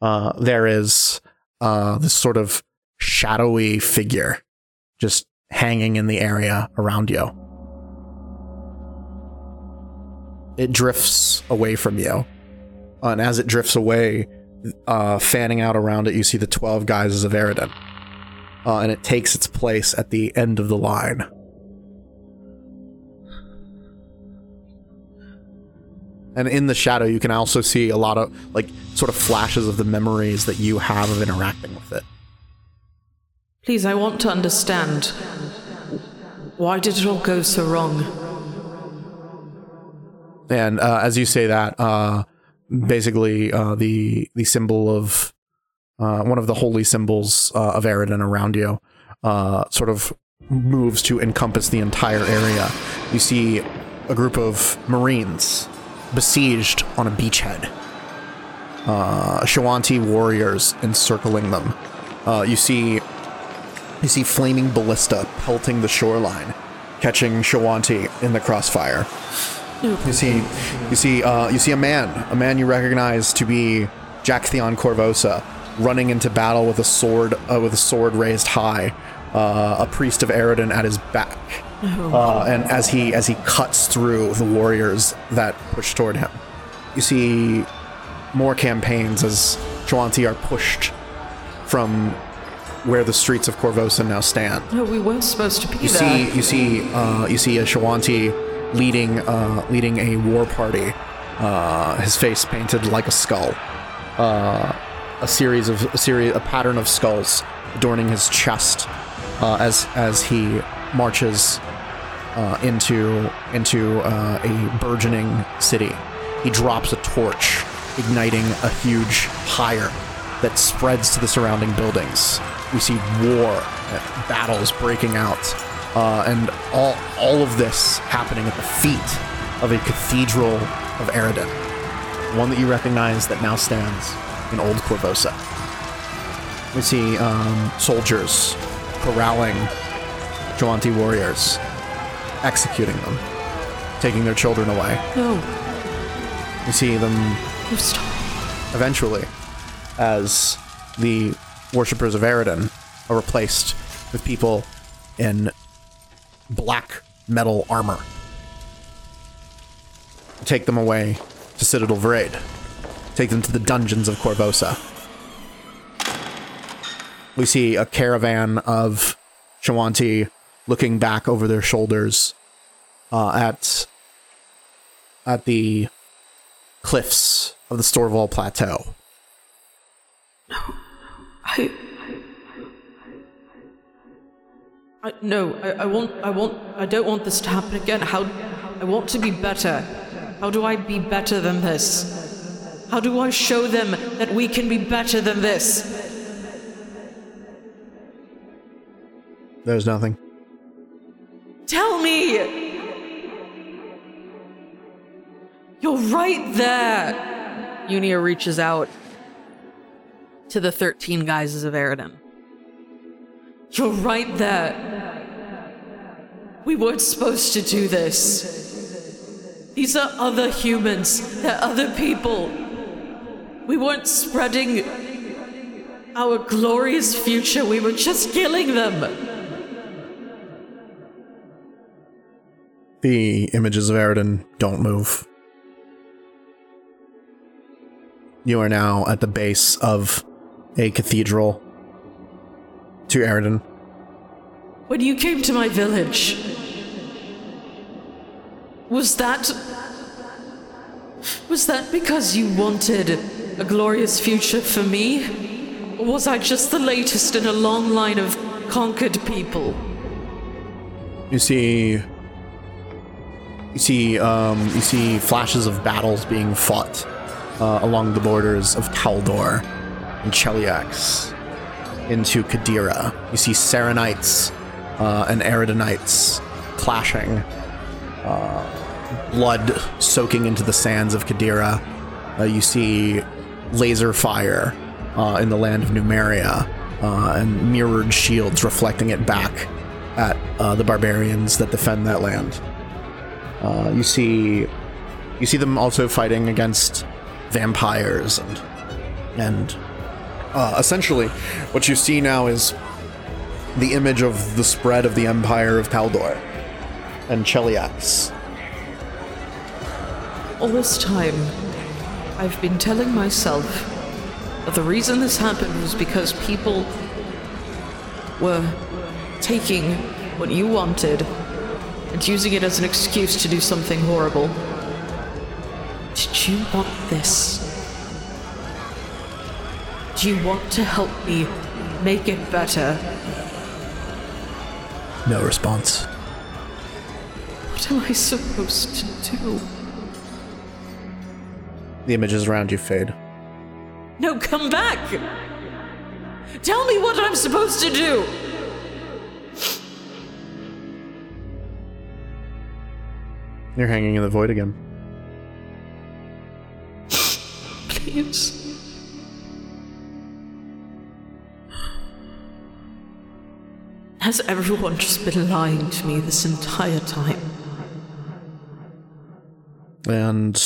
uh, there is uh, this sort of shadowy figure just hanging in the area around you. It drifts away from you. And as it drifts away, uh, fanning out around it, you see the 12 guises of Aroden. Uh, and it takes its place at the end of the line. And in the shadow, you can also see a lot of, like, sort of flashes of the memories that you have of interacting with it. Please, I want to understand. Why did it all go so wrong? And uh, as you say that, uh, basically uh, the the symbol of uh, one of the holy symbols uh, of Aroden around you uh, sort of moves to encompass the entire area. You see a group of Marines besieged on a beachhead. Uh, Shoanti warriors encircling them. You see you see flaming ballista pelting the shoreline, catching Shoanti in the crossfire. You see, you see, uh, you see a man, a man you recognize to be Jack Theon Korvosa, running into battle with a sword, uh, with a sword raised high, uh, a priest of Aroden at his back, uh, and as he as he cuts through the warriors that push toward him, you see more campaigns as Shoanti are pushed from where the streets of Korvosa now stand. No, we weren't supposed to be You see, you see, uh, you see a Shoanti leading, uh, leading a war party. Uh, his face painted like a skull. Uh, a series of a series, a pattern of skulls adorning his chest uh, as as he marches uh, into into uh, a burgeoning city. He drops a torch igniting a huge pyre that spreads to the surrounding buildings. We see war, uh, battles breaking out, uh, and all all of this happening at the feet of a cathedral of Aroden, one that you recognize that now stands in Old Korvosa. We see um, soldiers corralling Shoanti warriors, executing them, taking their children away. No, We see them eventually as the worshippers of Aroden are replaced with people in black metal armor. Take them away to Citadel Vraid. Take them to the dungeons of Korvosa. We see a caravan of Shoanti looking back over their shoulders uh, at at the cliffs of the Storval Plateau. I. I I. no, I, I want I want I don't want this to happen again. How I want to be better. How do I be better than this? How do I show them that we can be better than this? There's nothing. Tell me! You're right there! Unia reaches out to the 13 guises of Aroden. You're right there. We weren't supposed to do this. These are other humans, they're other people. We weren't spreading our glorious future, we were just killing them. The images of Aroden don't move. You are now at the base of a cathedral to Aroden. When you came to my village, was that. Was that because you wanted a glorious future for me? Or was I just the latest in a long line of conquered people? You see, you see, um, you see flashes of battles being fought uh, along the borders of Kaldor and Cheliax into Qadira. You see Sarenites uh, and Arodenites clashing, uh, blood soaking into the sands of Qadira. Uh, you see laser fire uh, in the land of Numeria uh, and mirrored shields reflecting it back at uh, the barbarians that defend that land. You see, you see them also fighting against vampires and and uh, essentially, what you see now is the image of the spread of the empire of Taldor and Cheliax. All this time, I've been telling myself that the reason this happened was because people were taking what you wanted and using it as an excuse to do something horrible. Did you want this? Do you want to help me make it better? No response. What am I supposed to do? The images around you fade. No, come back! Tell me what I'm supposed to do! You're hanging in the void again. Please. Has everyone just been lying to me this entire time? And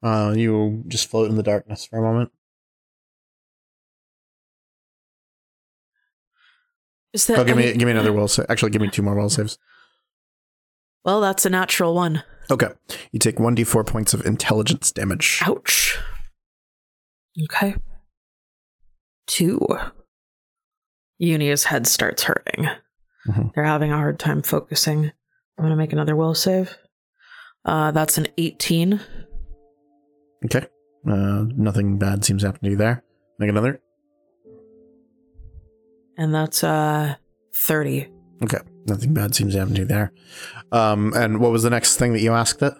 uh, you just float in the darkness for a moment. Is there Oh, give me give me another will save. Actually, give me two more will saves. Well, that's a natural one. Okay, you take one d4 points of intelligence damage. Ouch. Okay. Two. Iunia's head starts hurting. Mhm. They're having a hard time focusing. I'm gonna make another will save. Uh, that's an 18. Okay, uh, nothing bad seems to happen to you there. Make another. And that's uh 30. Okay. Nothing bad seems to happen to you there. Um, and what was the next thing that you asked it?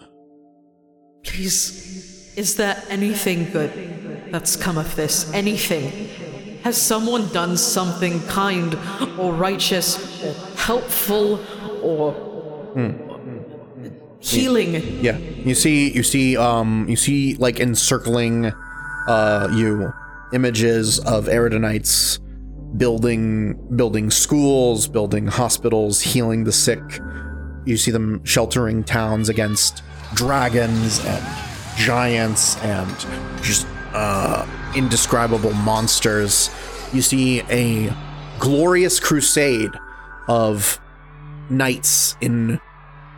Please, is there anything good that's come of this? Anything? Has someone done something kind or righteous or helpful or healing? Yeah, you see, you see, um, you see, like encircling, uh, you images of Arodenites building, building schools, building hospitals, healing the sick. You see them sheltering towns against dragons and giants and just uh, indescribable monsters. You see a glorious crusade of knights in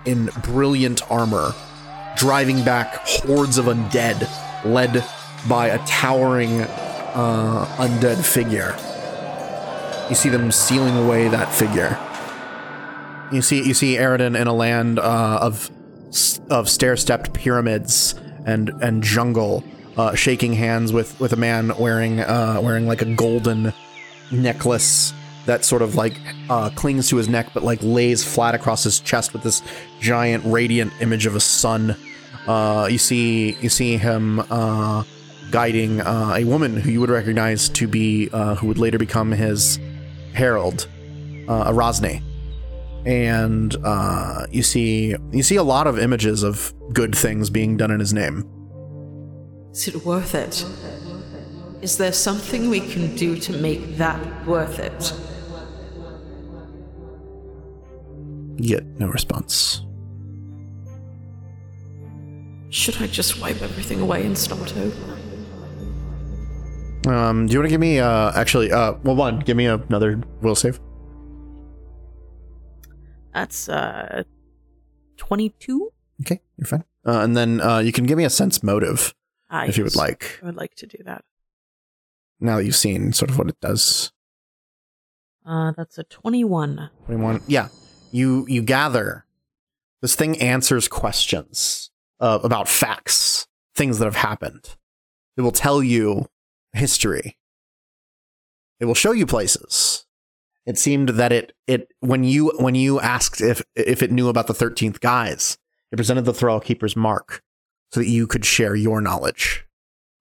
in brilliant armor, driving back hordes of undead, led by a towering uh, undead figure. You see them sealing away that figure. You see, you see Aroden in a land uh, of of stair-stepped pyramids and and jungle, uh, shaking hands with with a man wearing uh, wearing like a golden necklace that sort of like uh, clings to his neck, but like lays flat across his chest with this giant radiant image of a sun. Uh, you see, you see him uh, guiding uh, a woman who you would recognize to be, who would later become his herald, uh, Arazni. And uh, you see, you see a lot of images of good things being done in his name. Is it worth it? Is there something we can do to make that worth it? Yet no response. Should I just wipe everything away and start over? Um, do you want to give me, uh, actually, uh, well, one, give me another will save. That's uh 22? Okay, you're fine. Uh, and then uh, you can give me a sense motive Ah, if you would like. I would like to do that. Now that you've seen sort of what it does. Uh that's a 21. 21. Yeah, you you gather. This thing answers questions uh, about facts, things that have happened. It will tell you history. It will show you places. It seemed that it it when you when you asked if if it knew about the thirteenth guys, it presented the Thrallkeeper's mark so that you could share your knowledge.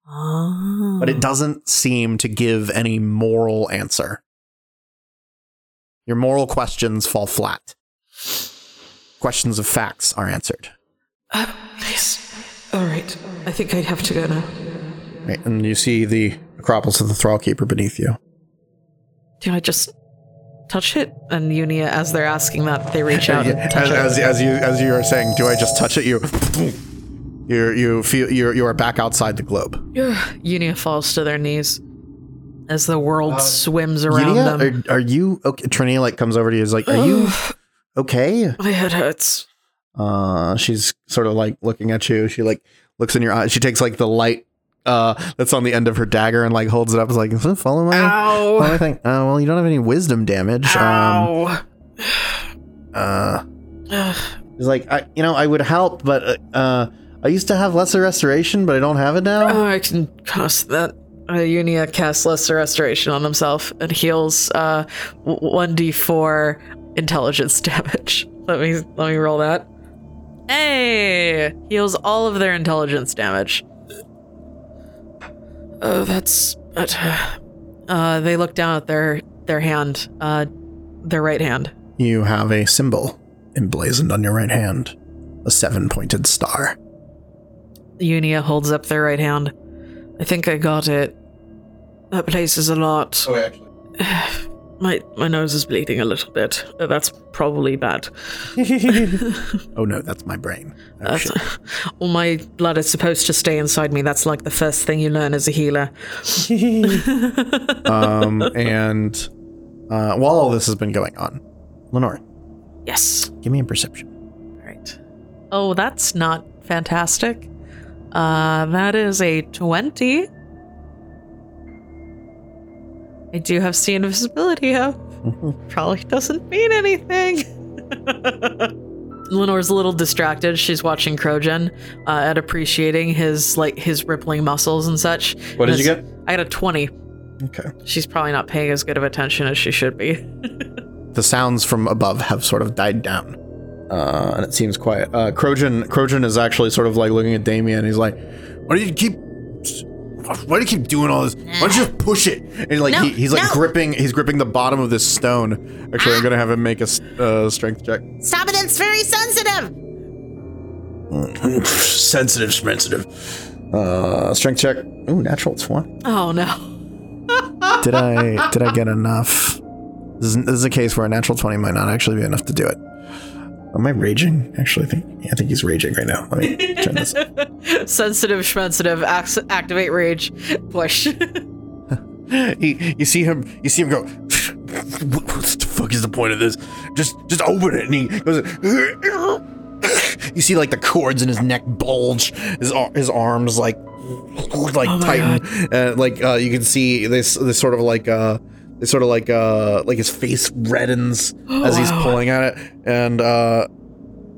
Oh. But it doesn't seem to give any moral answer. Your moral questions fall flat. Questions of facts are answered. Uh, please. Alright, I think I have to go now. Right, and you see the Acropolis of the Thrallkeeper beneath you. Do I just touch it? And Iunia, as they're asking that, they reach *laughs* out and touch as, it. as, as you as you are saying, do I just touch it? You, you you feel you you are back outside the globe. Iunia falls to their knees as the world swims around Iunia, them. are, are you okay? Trinia like comes over to you. Is like, are you okay? My head hurts. Uh, she's sort of like looking at you. She like looks in your eyes. She takes like the light uh that's on the end of her dagger and like holds it up. Is like, "Follow my, follow my Ow! thing. Oh well, you don't have any wisdom damage. Um, uh, he's like, I, you know, I would help, but uh, uh, I used to have lesser restoration, but I don't have it now. Oh, I can cast that. Uh, Iunia casts Lesser Restoration on himself and heals uh, 1d4 intelligence *laughs* damage. Let me let me roll that. Hey! Heals all of their intelligence damage. Oh, that's. But, uh, they look down at their their hand, uh, their right hand. You have a symbol emblazoned on your right hand, a seven-pointed star. Iunia holds up their right hand. I think I got it. That place is a lot. Oh, actually. *sighs* My my nose is bleeding a little bit. That's probably bad. *laughs* oh no, that's my brain. Oh, That's, shit. *laughs* all my blood is supposed to stay inside me. That's like the first thing you learn as a healer. *laughs* um, and uh, while all this has been going on, Lenore, Yes. give me a perception. All right. Oh, that's not fantastic. Uh, that is a twenty. I do have see invisibility up. *laughs* Probably doesn't mean anything. *laughs* Lenore's a little distracted. She's watching Krojun uh, and appreciating his like his rippling muscles and such. What did you get? I got a twenty. Okay. She's probably not paying as good of attention as she should be. *laughs* the sounds from above have sort of died down, uh, and it seems quiet. Uh, Krojun Krojun is actually sort of like looking at Damien. He's like, Why do you keep? Why do you keep doing all this? Why don't you just push it? and like No, he, he's like no. gripping he's gripping the bottom of this stone. Actually, I'm gonna have him make a uh, strength check. Stop it! It's very sensitive. *laughs* sensitive, sensitive. Uh, strength check. Ooh, natural twenty. Oh no. Did I did I get enough? This is, this is a case where a natural twenty might not actually be enough to do it. Am I raging? Actually, I think yeah, I think he's raging right now. Let me turn this. *laughs* Sensitive, schmensitive, ac- activate rage, push. *laughs* he, you see him. You see him go. What, *laughs* what the fuck is the point of this? Just, just open it. And he goes. You see like the cords in his neck bulge. His his arms like like Oh tighten. And like uh, you can see this this sort of like uh it's sort of like uh like his face reddens *gasps* as he's pulling at it, and uh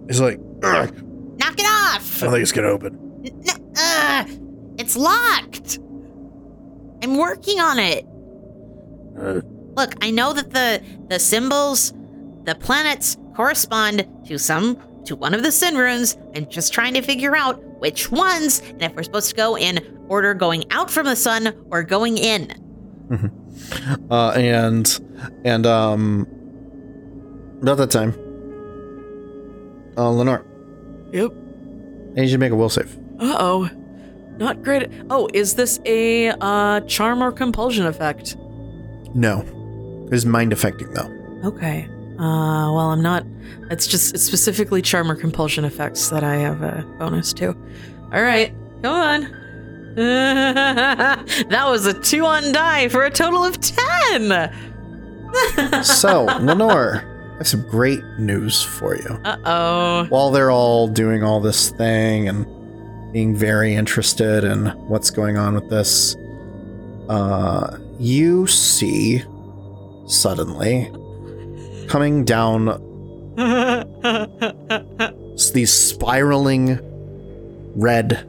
he's like, "Ugh, Knock it off. I don't think it's gonna open. No, uh, it's locked. I'm working on it. Uh, Look, I know that the the symbols, the planets correspond to some to one of the sin runes. I'm just trying to figure out which ones and if we're supposed to go in order going out from the sun or going in. Uh, and and um about that time, uh, Lenore, yep. I need you to make a will save. Uh oh. Not great. Oh, is this a uh, charm or compulsion effect? No, it is mind affecting though. Okay. Uh, well, I'm not. It's just it's specifically charm or compulsion effects that I have a bonus to. All right, come on. *laughs* that was a two on die for a total of ten. *laughs* So, Lenore, I have some great news for you. Uh oh. While they're all doing all this thing and being very interested in what's going on with this, uh, you see suddenly coming down *laughs* these spiraling red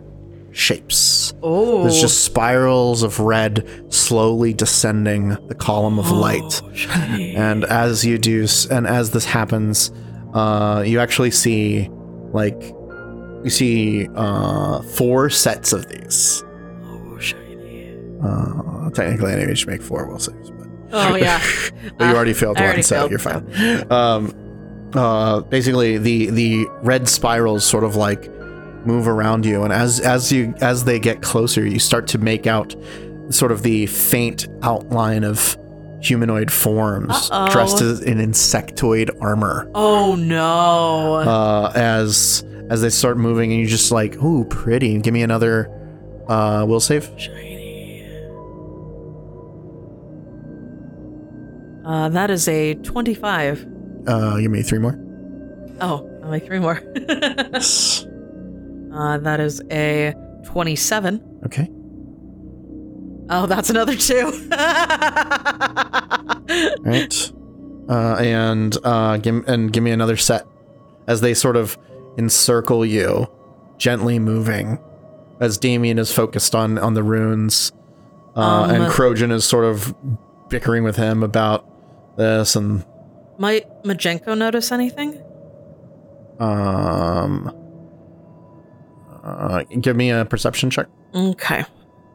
shapes. oh. There's just spirals of red slowly descending the column of light. Oh, shiny. And as you do, and as this happens, uh, you actually see, like, you see uh, four sets of these. Oh, shiny. Uh, technically, I need to make four will saves, but, Oh yeah. *laughs* but you already failed I one, already so failed, you're fine. Um, uh, basically, the the red spirals sort of like move around you, and as as you as they get closer, you start to make out sort of the faint outline of humanoid forms Uh-oh. dressed as- in insectoid armor. Oh no. uh, as as they start moving, and you're just like, ooh, pretty. Give me another uh, will save. Shiny. Uh, that is a 25. Uh, give me three more. Oh, only three more. *laughs* uh, that is a 27. Okay. Oh, that's another two. *laughs* Right. Uh, and uh, give and give me another set as they sort of encircle you, gently moving, as Damien is focused on on the runes, uh, Um, and Krojun is sort of bickering with him about this and Might Majenko notice anything? um. Uh, give me a perception check. Okay.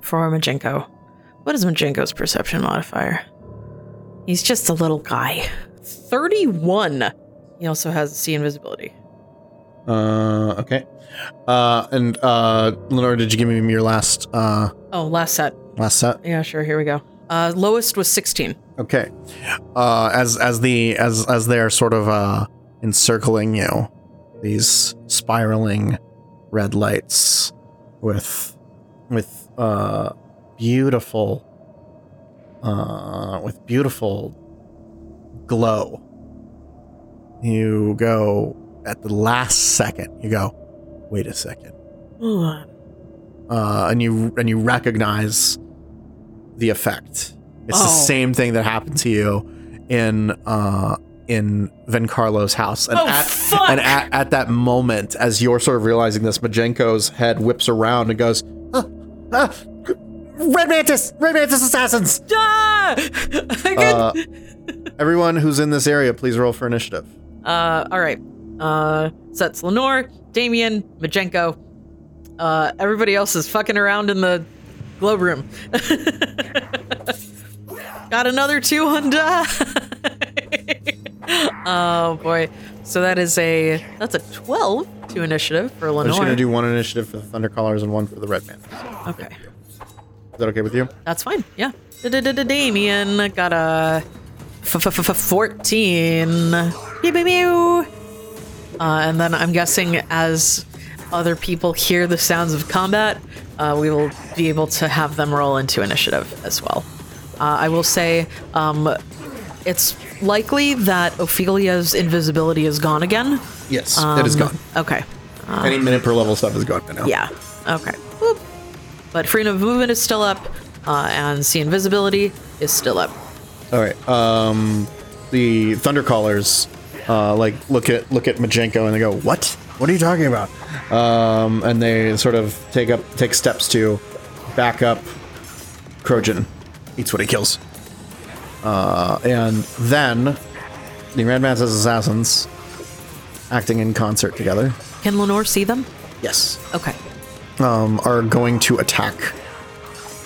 For Majenko. What is Majenko's perception modifier? He's just a little guy. 31. He also has see invisibility. Uh, okay. Uh, and uh, Lenore, did you give me your last uh Oh, last set. last set? Yeah, sure. Here we go. Uh, lowest was 16. Okay. Uh, as as the as as they're sort of uh encircling you, these spiraling red lights with with uh beautiful uh with beautiful glow. You go at the last second. You go, wait a second. Uh, and you and you recognize the effect. It's the Oh. same thing that happened to you in uh, in Vencarlo's house. And, Oh, at, fuck! and at, at that moment, as you're sort of realizing this, Majenko's head whips around and goes, "Ah, ah, Red Mantis! Red Mantis assassins! Ah! *laughs* Uh, everyone who's in this area, please roll for initiative. Uh, all right. Uh, so that's Lenore, Damien, Majenko. Uh, everybody else is fucking around in the globe room. *laughs* Got another two on die. *laughs* *laughs* oh boy. So that is a that's a twelve to initiative for Lenore. I'm just gonna do one initiative for the Thundercallers and one for the Red Man. okay, Is that okay with you? that's fine. Yeah. Damien got a fourteen. Uh, and then I'm guessing as other people hear the sounds of combat, uh, we will be able to have them roll into initiative as well. Uh, I will say um, it's likely that Ophelia's invisibility is gone again. Yes, it is Um, gone. Okay. Any minute per level stuff is gone by now. Yeah. Okay. But freedom of movement is still up, uh, and see invisibility is still up. All right. Um, the Thundercallers, uh, like look at look at Majenko and they go, "What? What are you talking about?" Um, and they sort of take up take steps to back up. Krojun eats what he kills. Uh, and then the Red Man's assassins, acting in concert together, Can Lenore see them? yes, Okay. um, are going to attack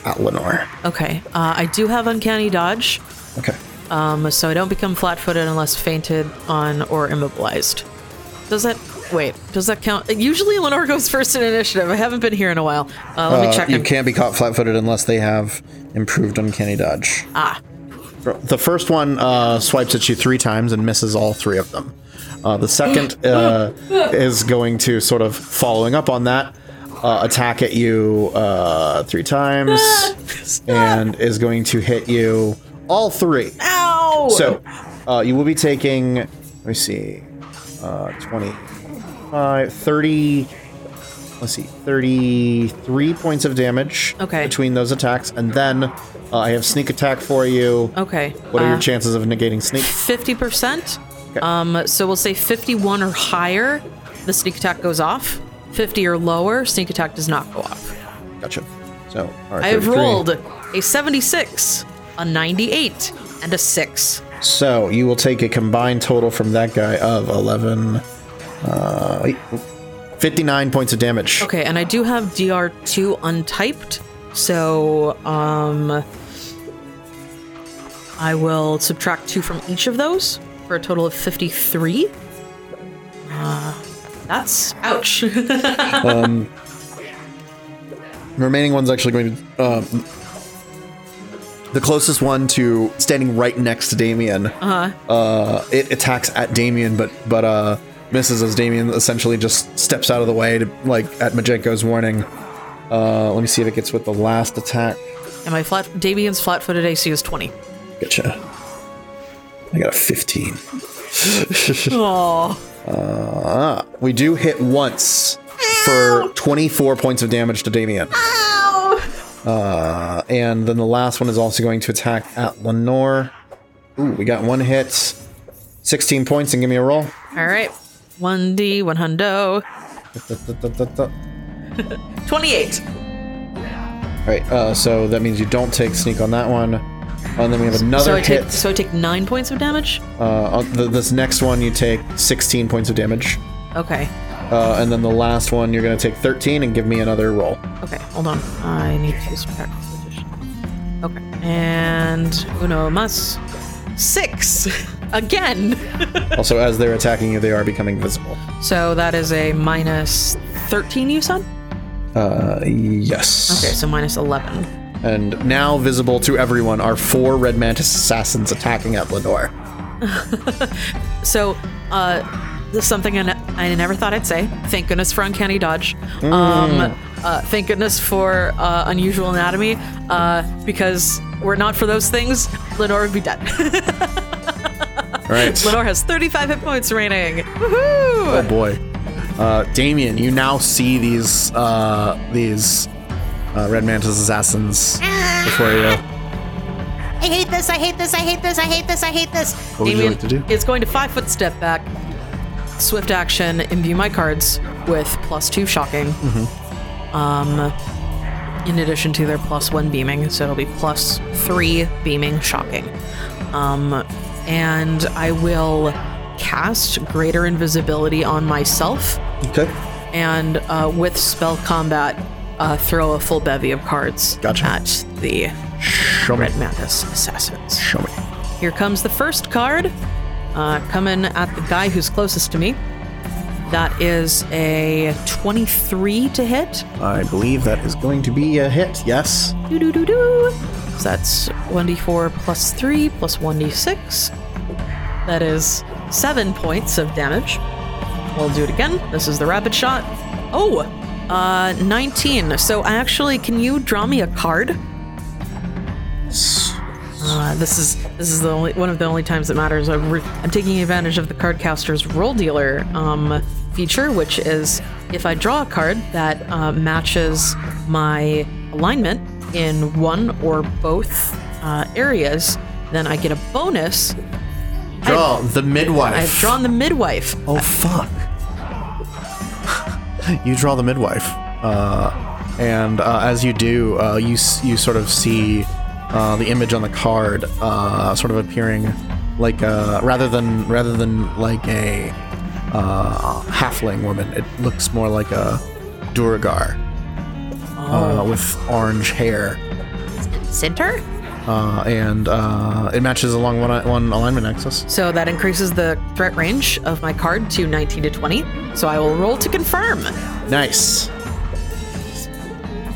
at Lenore. Okay. Uh, I do have uncanny dodge, Okay. um, so I don't become flat-footed unless feinted on or immobilized. Does that? Wait. Does that count? Usually Lenore goes first in initiative. I haven't been here in a while. Uh, let me Uh, check. you I'm- can't be caught flat-footed unless they have improved uncanny dodge. Ah. The first one uh, swipes at you three times and misses all three of them. Uh, the second uh, is going to sort of following up on that, uh, attack at you uh, three times, *laughs* and is going to hit you all three. Ow! So uh, you will be taking, let me see, uh, 25, 30, let's see, 33 points of damage Okay. between those attacks. And then uh, I have sneak attack for you. Okay. What are uh, your chances of negating sneak? Fifty percent. Um, so we'll say fifty-one or higher, the sneak attack goes off. Fifty or lower, sneak attack does not go off. Gotcha. So, right, I have rolled a seventy-six, a ninety-eight, and a six. So you will take a combined total from that guy of 11, uh, wait, 59 points of damage. Okay, and I do have DR2 untyped, so um, I will subtract two from each of those for a total of fifty-three. Uh, that's ouch. *laughs* The remaining one's actually going to. Um, the closest one to standing right next to Damien. Uh-huh. Uh It attacks at Damien, but but uh misses as Damien essentially just steps out of the way to like at Majenko's warning. Uh, let me see if it gets with the last attack. and my flat Damien's flat-footed AC is twenty. Gotcha. I got a 15. *laughs* Oh. Ah, we do hit once for 24 points of damage to Damien. Uh, and then the last one is also going to attack at Lenore. Ooh, we got one hit. 16 points and give me a roll. All right. 1D, 1 hundo. Da, da, da, da, da. 28. All right, uh, so that means you don't take sneak on that one. And then we have another So I hit. take so I take 9 points of damage? Uh, on the, this next one, you take 16 points of damage. Okay. Uh, and then the last one, you're going to take 13 and give me another roll. Okay, hold on. I need to subtract this addition. Okay. And uno mas. 6. *laughs* Again. *laughs* Also, as they're attacking you, they are becoming visible. so that is a minus 13 you said? Uh, yes. Okay, so minus 11. And now visible to everyone are four Red Mantis assassins attacking at Lenore. *laughs* So, uh, something I, ne- I never thought I'd say. Thank goodness for Uncanny Dodge. Um, uh, thank goodness for uh, Unusual Anatomy, uh, because were it not for those things, Lenore would be dead. All *laughs* right. Lenore has 35 hit points remaining. Oh boy. Uh, Damien, you now see these uh, these uh, Red Mantis assassins before you. I hate this, I hate this, I hate this, I hate this, I hate this. What would you Damien like to do? is going to five foot step back, swift action, imbue my cards with plus two shocking. Mm-hmm. Um, in addition to their plus one beaming, so it'll be plus three beaming shocking. Um, and I will cast Greater Invisibility on myself, Okay. and uh, with spell combat, uh, throw a full bevy of cards Gotcha. at the Show me. Red Mantis assassins. Show me. Here comes the first card, uh, coming at the guy who's closest to me. That is a 23 to hit. I believe that is going to be a hit. Yes. Doo doo doo doo. So that's 1d4 plus 3 plus 1d6. That is 7 points of damage. We'll do it again. This is the rapid shot. Oh, uh, 19. So actually, can you draw me a card? Uh, this is this is the only one of the only times that matters. I'm, re- I'm taking advantage of the cardcaster's roll dealer um, feature, which is if I draw a card that uh, matches my alignment in one or both uh, areas, then I get a bonus. Draw the midwife. I've drawn the midwife. Oh fuck! *laughs* you draw the midwife, uh, and uh, as you do, uh, you you sort of see uh, the image on the card, uh, sort of appearing like a, rather than rather than like a uh, halfling woman. It looks more like a Duergar uh, with orange hair, Center? uh, and uh, it matches along one one alignment axis. So that increases the threat range of my card to 19 to 20. So I will roll to confirm. Nice.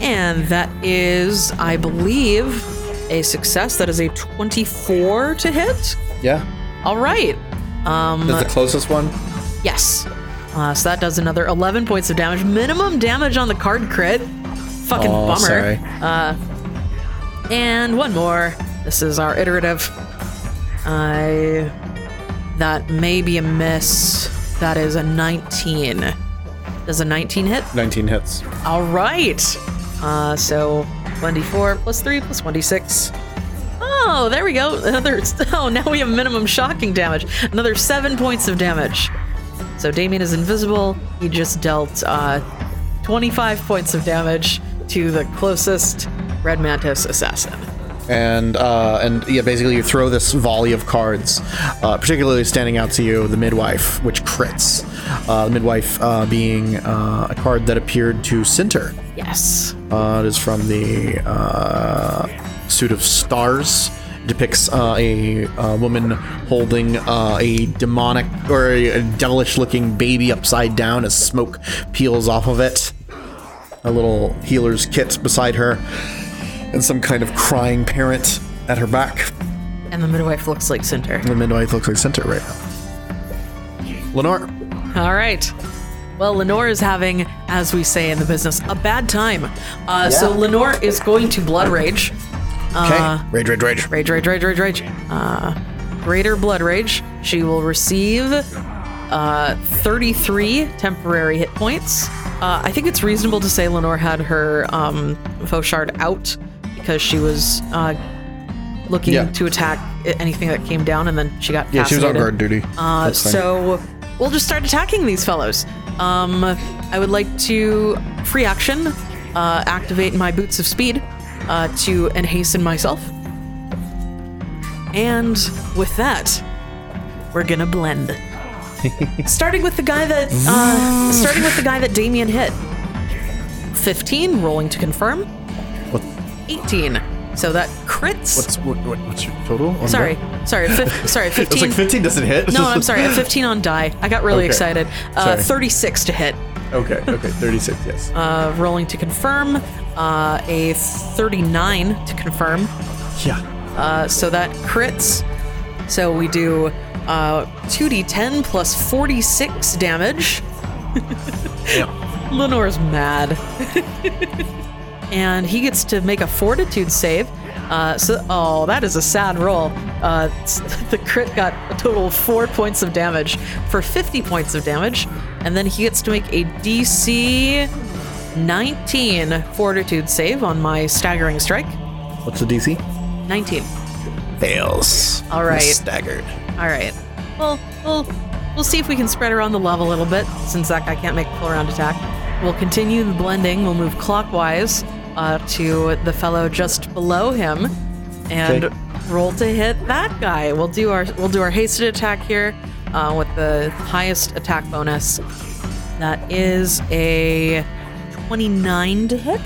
And that is, I believe, a success. That is a 24 to hit. Yeah. All right. That's the closest one. Yes. Uh, so that does another 11 points of damage. Minimum damage on the card crit. Fucking Oh, bummer. sorry. And one more. This is our iterative. I. That may be a miss. That is a 19. Does a 19 hit? 19 hits. All right. Uh, so 1d4 plus 3 plus 1d6. Oh, there we go. Another. *laughs* Oh, now we have minimum shocking damage. Another seven points of damage. So Damien is invisible. He just dealt uh, 25 points of damage to the closest Red Mantis assassin. And uh, and yeah, basically you throw this volley of cards, uh, particularly standing out to you, the midwife, which crits. Uh, the midwife uh, being uh, a card that appeared to Cinter. Yes. Uh, it is from the uh, suit of stars. It depicts uh, a, uh woman holding uh, a demonic or a, a devilish-looking baby upside down as smoke peels off of it. A little healer's kit beside her, and some kind of crying parent at her back. And the midwife looks like Cinder. The midwife looks like Center right now. Lenore. All right. Well, Lenore is having, as we say in the business, a bad time. Uh, So Lenore is going to blood rage. Okay. Uh, rage, rage, rage. Rage, rage, rage, rage, rage. Uh, greater blood rage. She will receive uh, 33 temporary hit points. Uh, I think it's reasonable to say Lenore had her um, fauchard out because she was uh, looking Yeah. to attack anything that came down, and then she got Yeah, she was on fascinated. guard duty. Uh, That's fine. so we'll just start attacking these fellows. Um, I would like to free action, uh, activate my boots of speed uh, to and hasten myself. And with that, we're gonna blend. *laughs* starting with the guy that uh, starting with the guy that Damien hit. 15, rolling to confirm. What- 18. So that crits. What's what, what, what's your total? on sorry, that? sorry, *laughs* sorry, 15. It's like 15 doesn't hit. No, I'm *laughs* sorry. A 15 on die. I got really Okay. excited. Uh, 36 to hit. Okay, okay, 36, yes. *laughs* Uh, rolling to confirm. Uh, a 39 to confirm. yeah. Uh, so that crits. So we do uh, 2d10 plus 46 damage. yeah. Lenore's mad. And he gets to make a fortitude save. Uh, so, oh, that is a sad roll. Uh, *laughs* the crit got a total of four points of damage for 50 points of damage, and then he gets to make a DC 19 fortitude save on my staggering strike. What's the DC? 19. Fails. All right. Staggered. All right. Well, we'll we'll see if we can spread around the love a little bit since that guy can't make a full round attack. We'll continue the blending. We'll move clockwise uh, to the fellow just below him, and Okay. roll to hit that guy. We'll do our we'll do our hasted attack here uh, with the highest attack bonus. That is a 29 to hit.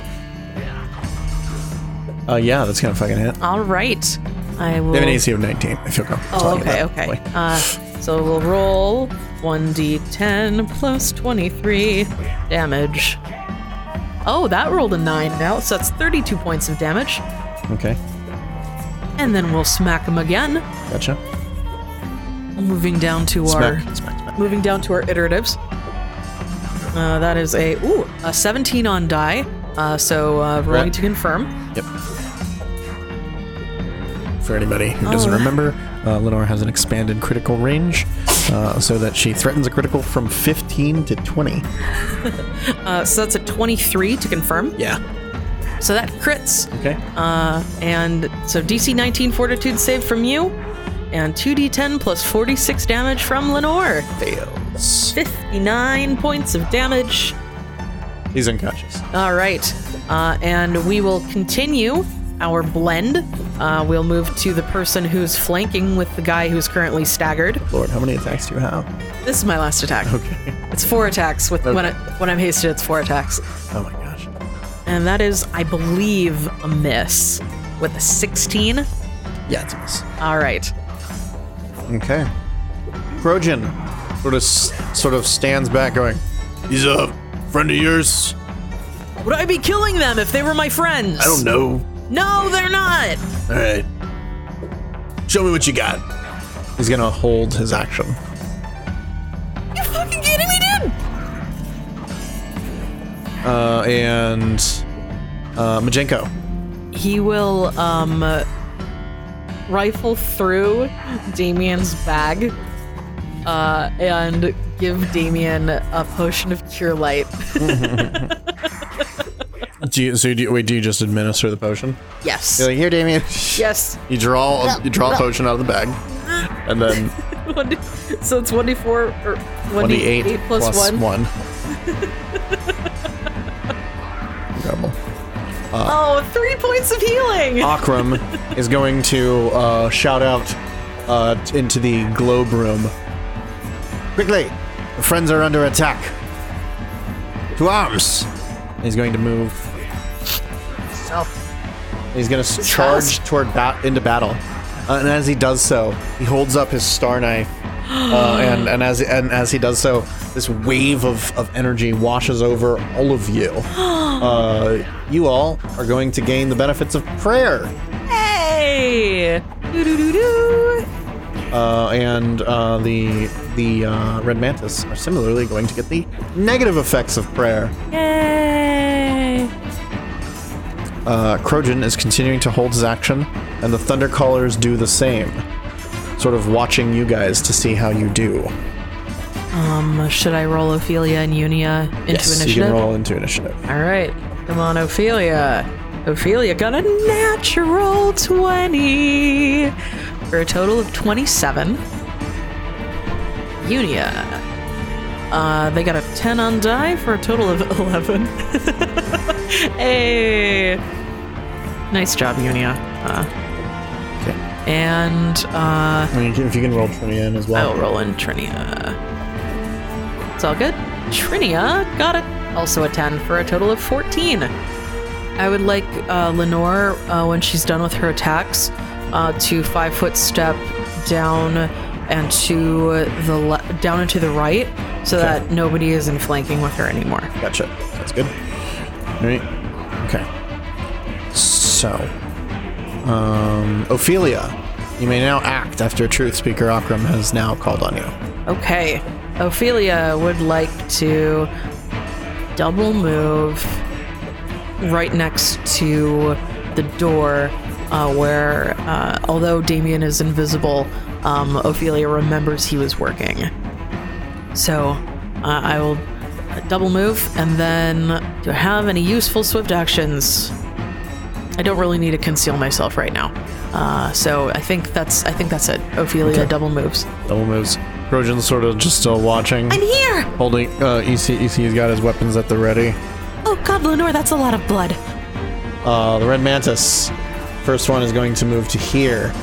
Uh, yeah, that's gonna fucking hit. All right. I will. They have an AC of 19. I feel comfortable. Oh, okay, okay. Uh, so we'll roll 1d10 plus 23 damage. Oh, that rolled a 9 now, so that's 32 points of damage. okay, And then we'll smack him again, gotcha. moving down to our Smack, smack, smack. moving down to our iteratives. Uh, that is a ooh a 17 on die. Uh, so uh, rolling Right. to confirm. Yep. For anybody who doesn't Oh. remember, uh, Lenore has an expanded critical range, uh, so that she threatens a critical from 15 to 20. *laughs* Uh, so that's a 23 to confirm. Yeah. So that crits. Okay. Uh, and so DC 19 Fortitude save from you, and 2d10 plus 46 damage from Lenore. Fails. 59 points of damage. He's unconscious. All right. Uh, and we will continue our blend. Uh, we'll move to the person who's flanking with the guy who's currently staggered. Lord, how many attacks do you have? This is my last attack. Okay. It's four attacks. With when, I, when I'm hasted, it's four attacks. Oh my gosh. And that is, I believe, a miss with a 16. Yeah, it's a miss. All right. Okay. Krojun sort of sort of stands back, going, He's a friend of yours? Would I be killing them if they were my friends? I don't know. No, they're not. All right. Show me what you got. he's gonna hold his action. You fucking kidding me, dude? Uh, and uh, Majenko. He will um rifle through Damien's bag uh and give Damien a potion of cure light. *laughs* Do you, so do you, wait, do you just administer the potion? yes. You're like, here, Damien. Yes. You draw a, you draw a potion out of the bag, and then *laughs* so it's 1d4 or 1d8 1d8 plus, plus 1. one. Incredible. *laughs* Oh, three points of healing. Akram is going to uh, shout out uh, into the globe room. Quickly, the friends are under attack. To arms. He's going to move. He's going to charge toward bat into battle, uh, and as he does so, he holds up his star knife, uh, and and as and as he does so, this wave of, of energy washes over all of you. *gasps* Uh, you all are going to gain the benefits of prayer. Hey! Doo-doo-doo-doo. Uh, and uh, the the uh, red mantis are similarly going to get the negative effects of prayer. Yay! Uh, is continuing to hold his action, and the thunder callers do the same, sort of watching you guys to see how you do. Um, should I roll Ophelia and Iunia into yes, initiative? you can roll into initiative. All right, come on, Ophelia. Ophelia got a natural 20 for a total of 27. Iunia. Uh, they got a 10 on die for a total of *laughs* 11. *laughs* hey! Nice job, Iunia. Uh, Okay. and uh, I mean, if you can roll Trinia in as well. I'll roll in Trinia. It's all good. Trinia got it. Also a 10 for a total of 14. I would like uh, Lenore, uh, when she's done with her attacks, uh, to five foot step down and to the le- down and to the right, so Okay. that nobody is in flanking with her anymore. Gotcha. That's good. All right. Okay. So, um, Ophelia, you may now act after Truth Speaker Akram has now called on you. Okay. Ophelia would like to double move right next to the door uh, where, uh, although Damien is invisible, um, Ophelia remembers he was working. So uh, I will double move, and then do I have any useful swift actions? I don't really need to conceal myself right now. Uh, so I think that's I think that's it. Ophelia Okay. double moves. Double moves. Krojun's sort of just still watching, I'm here. holding. Uh, EC, EC's got his weapons at the ready. Oh God, Lenore, that's a lot of blood. Uh, the red mantis. First one is going to move to here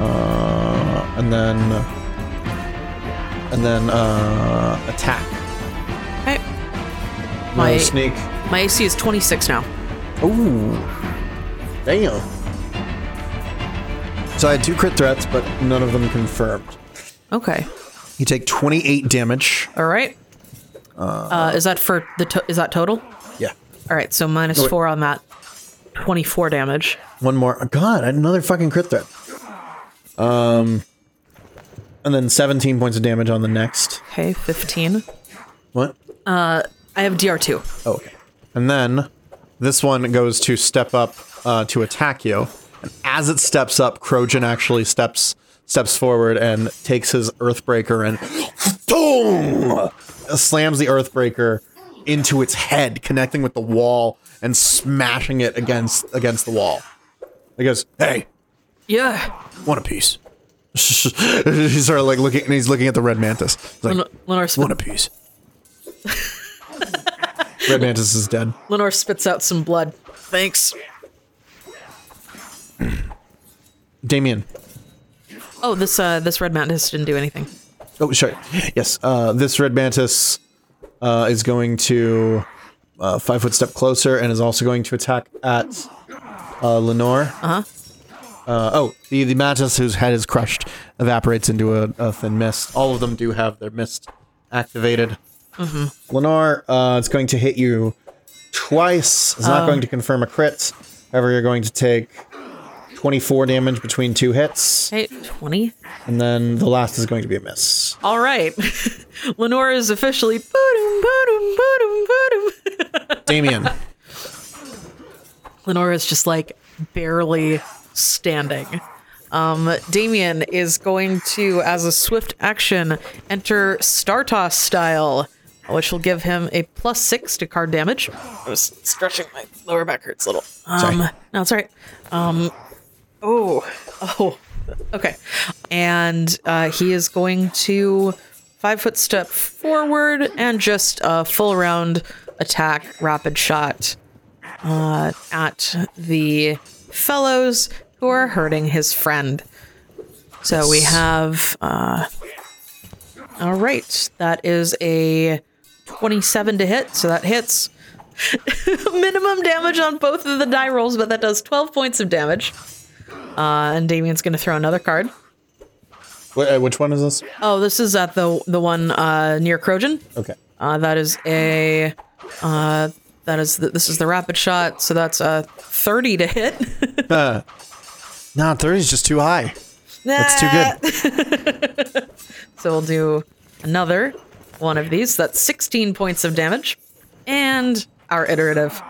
Uh, and then and then uh, attack. Okay. No, My sneak. my AC is 26 now. Ooh. Damn. So I had two crit threats, but none of them confirmed. Okay. You take 28 damage. All right. Uh, is that for the to- is that total? Yeah. All right, so minus wait. four on that. 24 damage. One more. God, another fucking crit threat. Um, and then 17 points of damage on the next. Okay, 15. What? Uh, I have DR2. Oh, okay. And then this one goes to step up uh, to attack you. And as it steps up, Krojun actually steps steps forward and takes his Earthbreaker and *gasps* boom slams the Earthbreaker into its head, connecting with the wall and smashing it against against the wall. He goes, "Hey, Yeah. one apiece." *laughs* he's sort of like looking, and he's looking at the red mantis. He's like, Len- Lenore, sp- one apiece. *laughs* red mantis is dead. Lenore spits out some blood. Thanks. *clears throat* Damien. Oh, this uh this red mantis didn't do anything. Oh, sure. Yes. Uh, this red mantis uh, is going to uh, five foot step closer and is also going to attack at uh, Lenore. Uh-huh. Uh Oh, the the mantis whose head is crushed evaporates into a, a thin mist. All of them do have their mist activated. Lenore, uh, it's going to hit you twice. It's not going to confirm a crit. However, you're going to take 24 damage between two hits, Hey, 20. and then the last is going to be a miss. All right. *laughs* Lenore is officially boom, boom, boom, boom. *laughs* Damien. Lenore is just like barely standing. Um, Damien is going to, as a swift action, enter Startoss style, which will give him a plus six to card damage. I was stretching my lower back hurts a little. Um, Sorry. no, it's all right. Um, oh, oh, okay. And uh, he is going to five foot step forward and just a full round attack, rapid shot uh, at the fellows who are hurting his friend. So we have, uh, all right, that is a 27 to hit, so that hits. *laughs* Minimum damage on both of the die rolls, but that does 12 points of damage. Uh, and Damien's going to throw another card. Wh- uh, which one is this? Oh, this is at the the one uh, near Krojun. Okay. Uh, that is a uh, that is the, this is the rapid shot, so that's a 30 to hit. *laughs* Uh, no, 30 is just too high. That's too good. *laughs* So we'll do another one of these. That's 16 points of damage. And our iterative.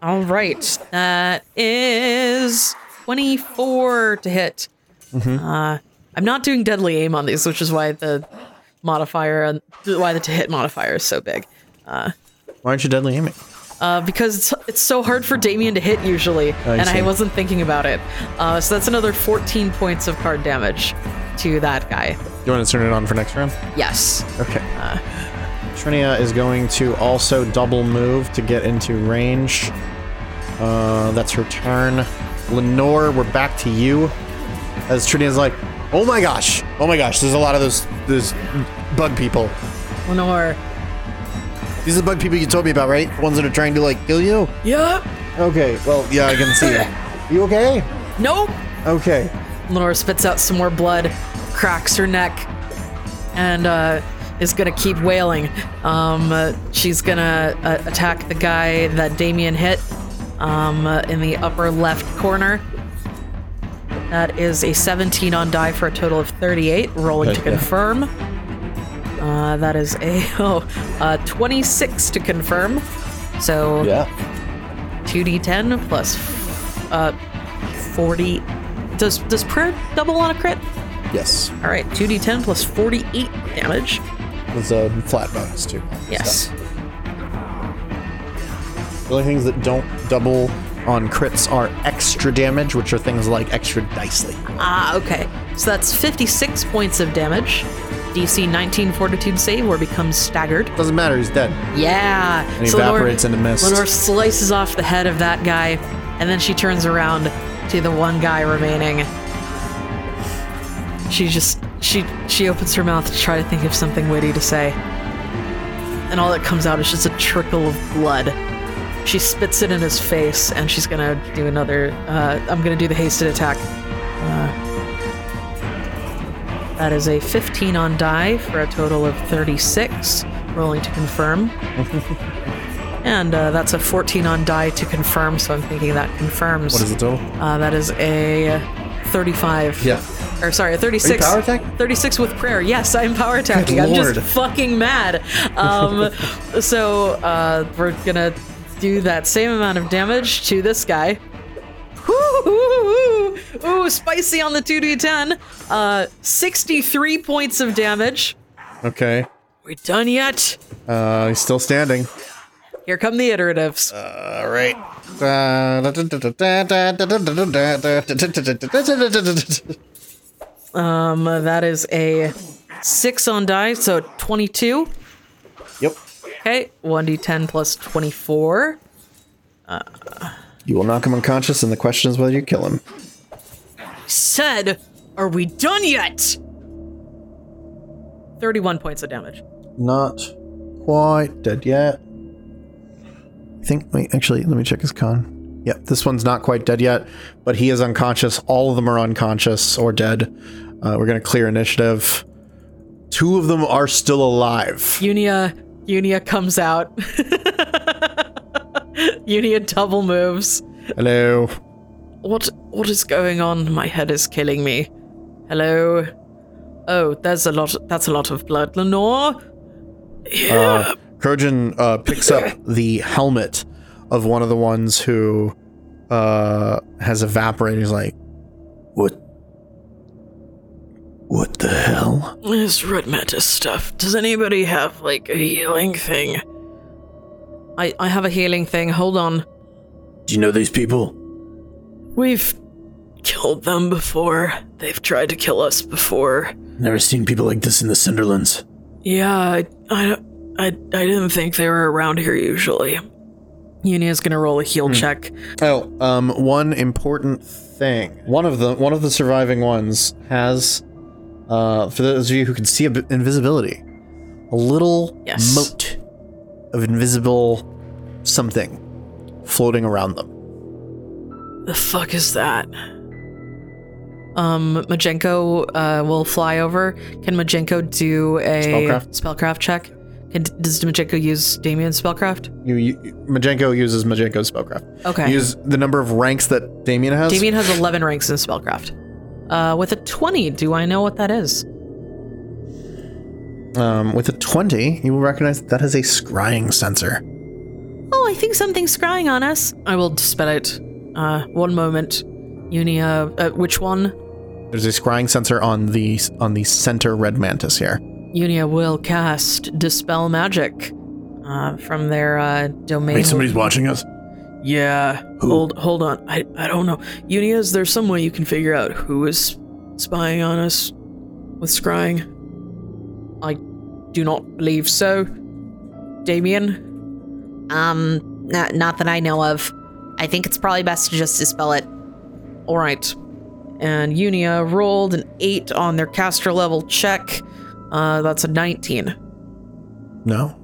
All right. That is 24 to hit. Uh, I'm not doing deadly aim on these, which is why the modifier, why the to hit modifier is so big. Why aren't you deadly aiming? Uh, because it's, it's so hard for Damien to hit usually, and I see. wasn't thinking about it. Uh, so that's another 14 points of card damage to that guy. You want to turn it on for next round? Yes. Okay. Trinia is going to also double move to get into range. Uh, that's her turn. Lenore, we're back to you. As Trinia's like, oh my gosh, oh my gosh, there's a lot of those those bug people. Lenore. These are the bug people you told me about, right? The ones that are trying to like kill you. Yep. Okay, well, yeah, I can see it. *laughs* You okay? Nope. Okay. Lenore spits out some more blood, cracks her neck, and uh, is gonna keep wailing. Um, uh, she's gonna uh, attack the guy that Damien hit um, uh, in the upper left corner. That is a 17 on die for a total of 38. Rolling to Okay, yeah. confirm. Uh, that is a *laughs* oh, uh, 26 to confirm. So Yeah. 2d10 plus uh 40 does does prayer double on a crit Yes. all right 2d10 plus 48 damage There's a flat bonus too. yes The only things that don't double on crits are extra damage, which are things like extra dicely. ah okay so that's 56 points of damage dc 19 fortitude save or becomes staggered Doesn't matter, he's dead. yeah And he So Lenore- evaporates into mist. lenore slices off the head of that guy and then she turns around to the one guy remaining She just she she opens her mouth to try to think of something witty to say. And all that comes out is just a trickle of blood. She spits it in his face and she's gonna do another uh, I'm gonna do the hasted attack. Uh, that is a 15 on die for a total of 36. Rolling to confirm. *laughs* and uh, that's a 14 on die to confirm, so I'm thinking that confirms. What is the total? Uh, that is a 35. Yeah. Or sorry, a 36. power attack? 36 with prayer. Yes, I'm power attacking. I'm just fucking mad. Um, *laughs* so uh, we're gonna do that same amount of damage to this guy. Ooh, ooh, ooh, ooh spicy on the 2d10. Uh, 63 points of damage. Okay. We done yet? Uh, he's still standing. Here come the iteratives. All right. Um, that is a six on die, so 22. Yep. Okay, 1d10 plus 24. You will knock him unconscious, and the question is whether you kill him. Said, are we done yet? 31 points of damage. Not quite dead yet. I think. Wait, actually, let me check his con. Yep, this one's not quite dead yet, but he is unconscious. All of them are unconscious or dead. Uh, we're gonna clear initiative. Two of them are still alive. Iunia, Iunia comes out. *laughs* Iunia double moves. Hello. What what is going on? My head is killing me. Hello. Oh, there's a lot. That's a lot of blood, Lenore. Yeah. Uh, Krojun uh, picks up *laughs* the helmet of one of the ones who uh, has evaporated. He's like, "What? What the hell?" This red mantis stuff. Does anybody have like a healing thing? I I have a healing thing. Hold on. Do you know these people? We've killed them before. They've tried to kill us before. Never seen people like this in the Cinderlands. Yeah, I I I, I didn't think they were around here usually. Iunia's gonna roll a heal check. Oh, um, one important thing. One of the one of the surviving ones has, uh, for those of you who can see a invisibility, a little Yes. moat of invisible something floating around them. The fuck is that? Um, Majenko uh, will fly over. Can Majenko do a Spellcraft? spellcraft check? Can, does Majenko use Damien's spellcraft? You, you Majenko uses Majenko's spellcraft. Okay. Use the number of ranks that Damien has. Damien has 11 ranks in spellcraft. Uh, with a 20, do I know what that is? Um, with a twenty, you will recognize that, that is a scrying sensor. Oh, I think something's scrying on us. I will dispel it. Uh, one moment. Iunia, uh, which one? There's a scrying sensor on the on the center red mantis here. Iunia will cast Dispel Magic uh, from their uh, domain. Wait, somebody's watching us. Yeah. Hold hold on. I, I don't know. Iunia, is there some way you can figure out who is spying on us with scrying? I do not believe so. Damien? Um, not, not that I know of. I think it's probably best to just dispel it. Alright. And Iunia rolled an 8 on their caster level check. Uh, that's a 19. No.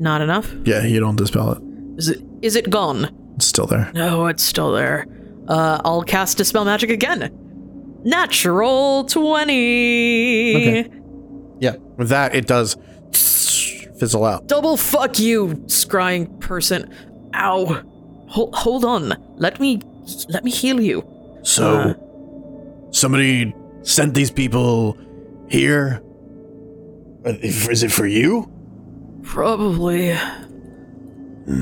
Not enough? Yeah, you don't dispel it. Is it is it gone? It's still there. No, it's still there. Uh, I'll cast Dispel Magic again. Natural 20. Okay. Yeah. With that, it does fizzle out. Double fuck you, scrying person. Ow. Hold, hold on. Let me let me heal you. So, Uh. somebody sent these people here? Uh, it for you? Probably.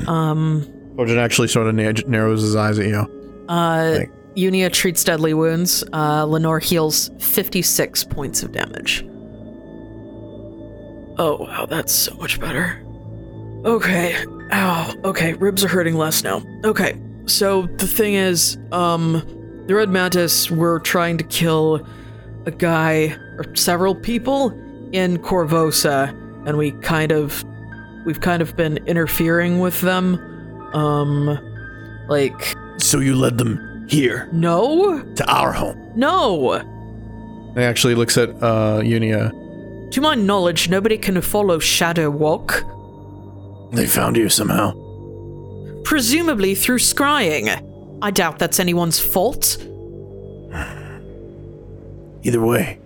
Um Origin actually sort of na- narrows his eyes at you. uh Like- Iunia treats deadly wounds. Uh Lenore heals 56 points of damage. Oh wow, that's so much better. Okay. Ow. Okay, ribs are hurting less now. Okay. So the thing is, um the Red Mantis were trying to kill a guy or several people in Korvosa, and we kind of we've kind of been interfering with them. Um like So you led them here no? to our home. No. He actually looks at uh, Iunia. To my knowledge, nobody can follow Shadow Walk. They found you somehow. Presumably through scrying. I doubt that's anyone's fault. *sighs* Either way,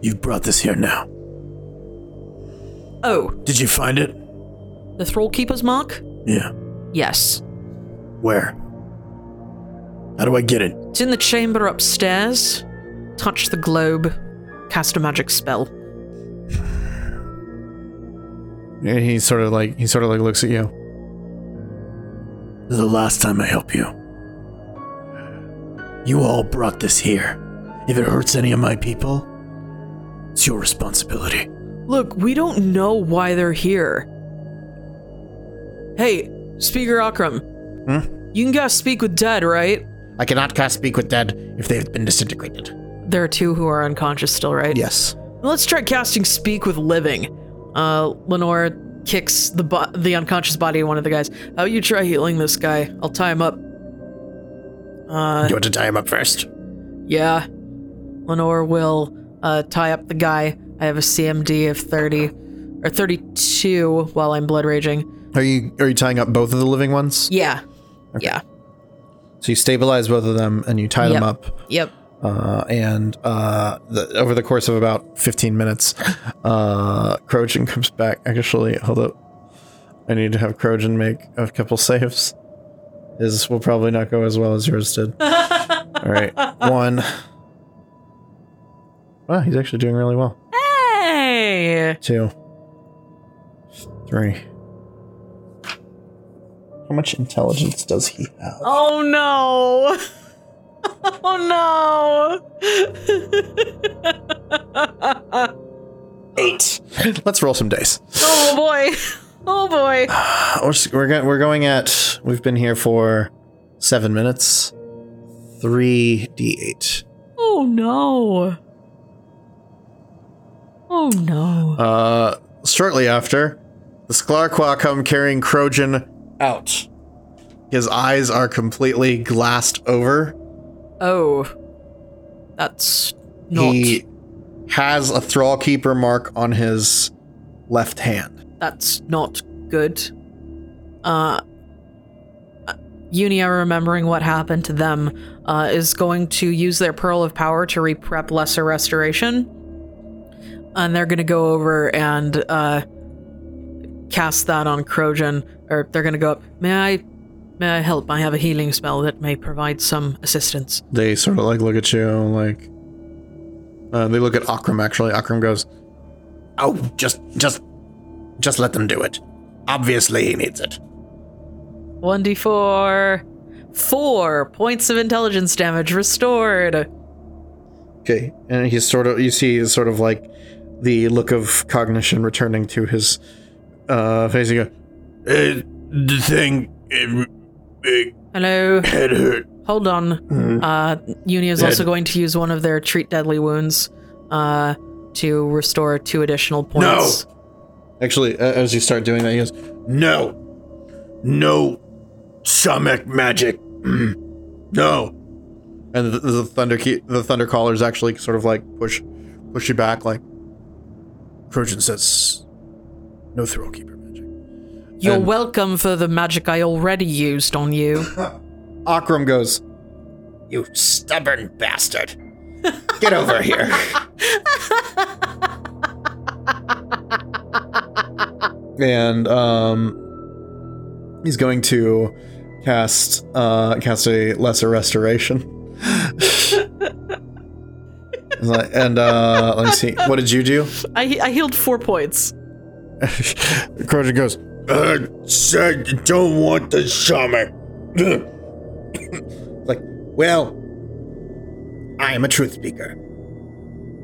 you've brought this here now. Oh, Did you find it? the Thrallkeeper's mark? Yeah. Yes. Where? How do I get it? It's in the chamber upstairs. Touch the globe. Cast a magic spell. And he sort of like he sort of like looks at you. This is the last time I help you. You all brought this here. If it hurts any of my people, it's your responsibility. Look, we don't know why they're here. Hey, Speaker Akram. You can cast speak with dead, right? I cannot cast Speak with Dead if they've been disintegrated. There are two who are unconscious still, right? Yes. Let's try casting Speak with Living. Uh, Lenore kicks the bo- the unconscious body of one of the guys. How you try healing this guy? I'll tie him up. Uh, you want to tie him up first? yeah. Lenore will uh, tie up the guy. I have a CMD of 30 or 32 while I'm blood raging. Are you are you tying up both of the living ones? Yeah. Yeah. So you stabilize both of them and you tie them up. Yep. Uh, and uh, the, over the course of about 15 minutes, uh, Krojun comes back. Actually, hold up. I need to have Krojun make a couple saves. His will probably not go as well as yours did. *laughs* All right. One. Wow, he's actually doing really well. Hey. Two. Three. How much intelligence does he have? Oh no. *laughs* Oh no. Eight. Let's roll some dice. Oh boy. Oh boy. *sighs* We're, we're, go- we're going at. We've been here for seven minutes. Three d8. Oh no. Oh no. Uh, shortly after, the Sklar-Quah come carrying Krojun out. His eyes are completely glassed over. Oh. That's not He has a Thrallkeeper mark on his left hand. that's not good. Uh Iunia remembering what happened to them uh, is going to use their Pearl of Power to reprep Lesser Restoration. And they're going to go over and uh, cast that on Krojun. Or they're going to go up. May I, may I help? I have a healing spell that may provide some assistance. They sort of like look at you, like. Uh, they look at Akram actually. Akram goes, Oh, just, just, just let them do it. Obviously, he needs it. 1d4. Four points of intelligence damage restored. Okay, and he's sort of you see sort of like the look of cognition returning to his uh face. He goes, Uh, the thing, it, it, Hello. head hurt. Hold on. Uh, Uni is also going to use one of their treat deadly wounds uh, to restore two additional points. No! Actually, as you start doing that, he goes, No, no, Shamek magic. *clears throat* no. and the, the thunder key, the thunder callers actually sort of like push push you back, like Krojun says, no Thrallkeeper magic. You're And- welcome for the magic I already used on you. *laughs* Akram goes, You stubborn bastard. Get over here. *laughs* and um, he's going to cast uh cast a lesser restoration. *laughs* And uh, let me see. What did you do? I, I healed four points. *laughs* Krojun goes, uh, said, don't want the Shamek. *laughs* like, well, I am a truth speaker.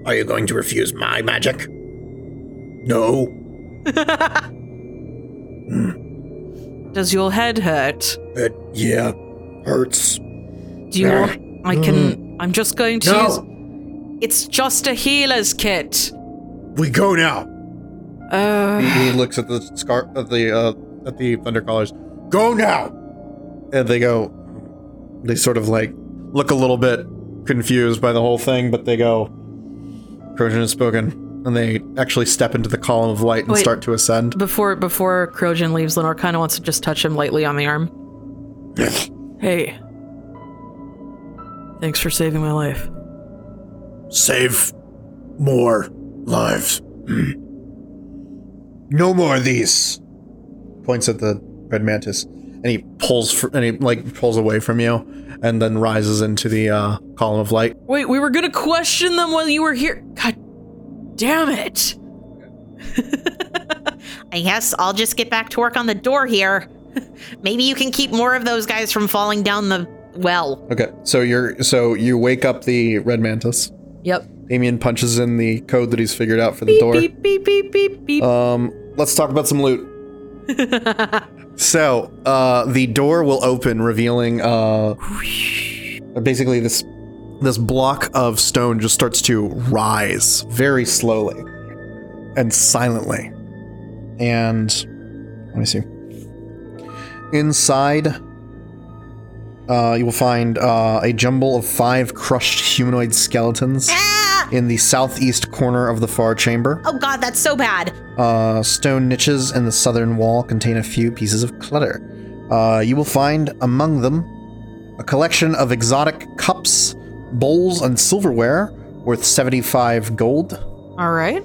Are you going to refuse my magic? No. *laughs* Does your head hurt? Uh, yeah, hurts. Do you want. I can. I'm just going to use. No. It's just a healer's kit. We go now. Uh, he, he looks at the scar at the uh, at the thundercallers, Go now. and they go. They sort of like look a little bit confused by the whole thing, but they go, Krojun has spoken, and they actually step into the column of light and Wait. start to ascend. Before before Krojun leaves, Lenore kind of wants to just touch him lightly on the arm. Hey. Thanks for saving my life. Save more lives. *clears throat* no more of these. Points at the red mantis, and he pulls fr- and he like pulls away from you, and then rises into the uh, column of light. Wait, we were gonna question them while you were here. God damn it. *laughs* I guess I'll just get back to work on the door here. *laughs* Maybe you can keep more of those guys from falling down the well. Okay, so you're so you wake up the red mantis. Yep. Damien punches in the code that he's figured out for the Beep, door. beep, beep, beep, beep, beep. Um, let's talk about some loot. *laughs* so, uh, the door will open, revealing uh, basically this this block of stone just starts to rise very slowly and silently. And let me see. Inside, uh, you will find uh, a jumble of five crushed humanoid skeletons Ah! in the southeast corner of the far chamber. Oh god, that's so bad. Uh, stone niches in the southern wall contain a few pieces of clutter. Uh, you will find among them a collection of exotic cups, bowls, and silverware worth 75 gold. All right.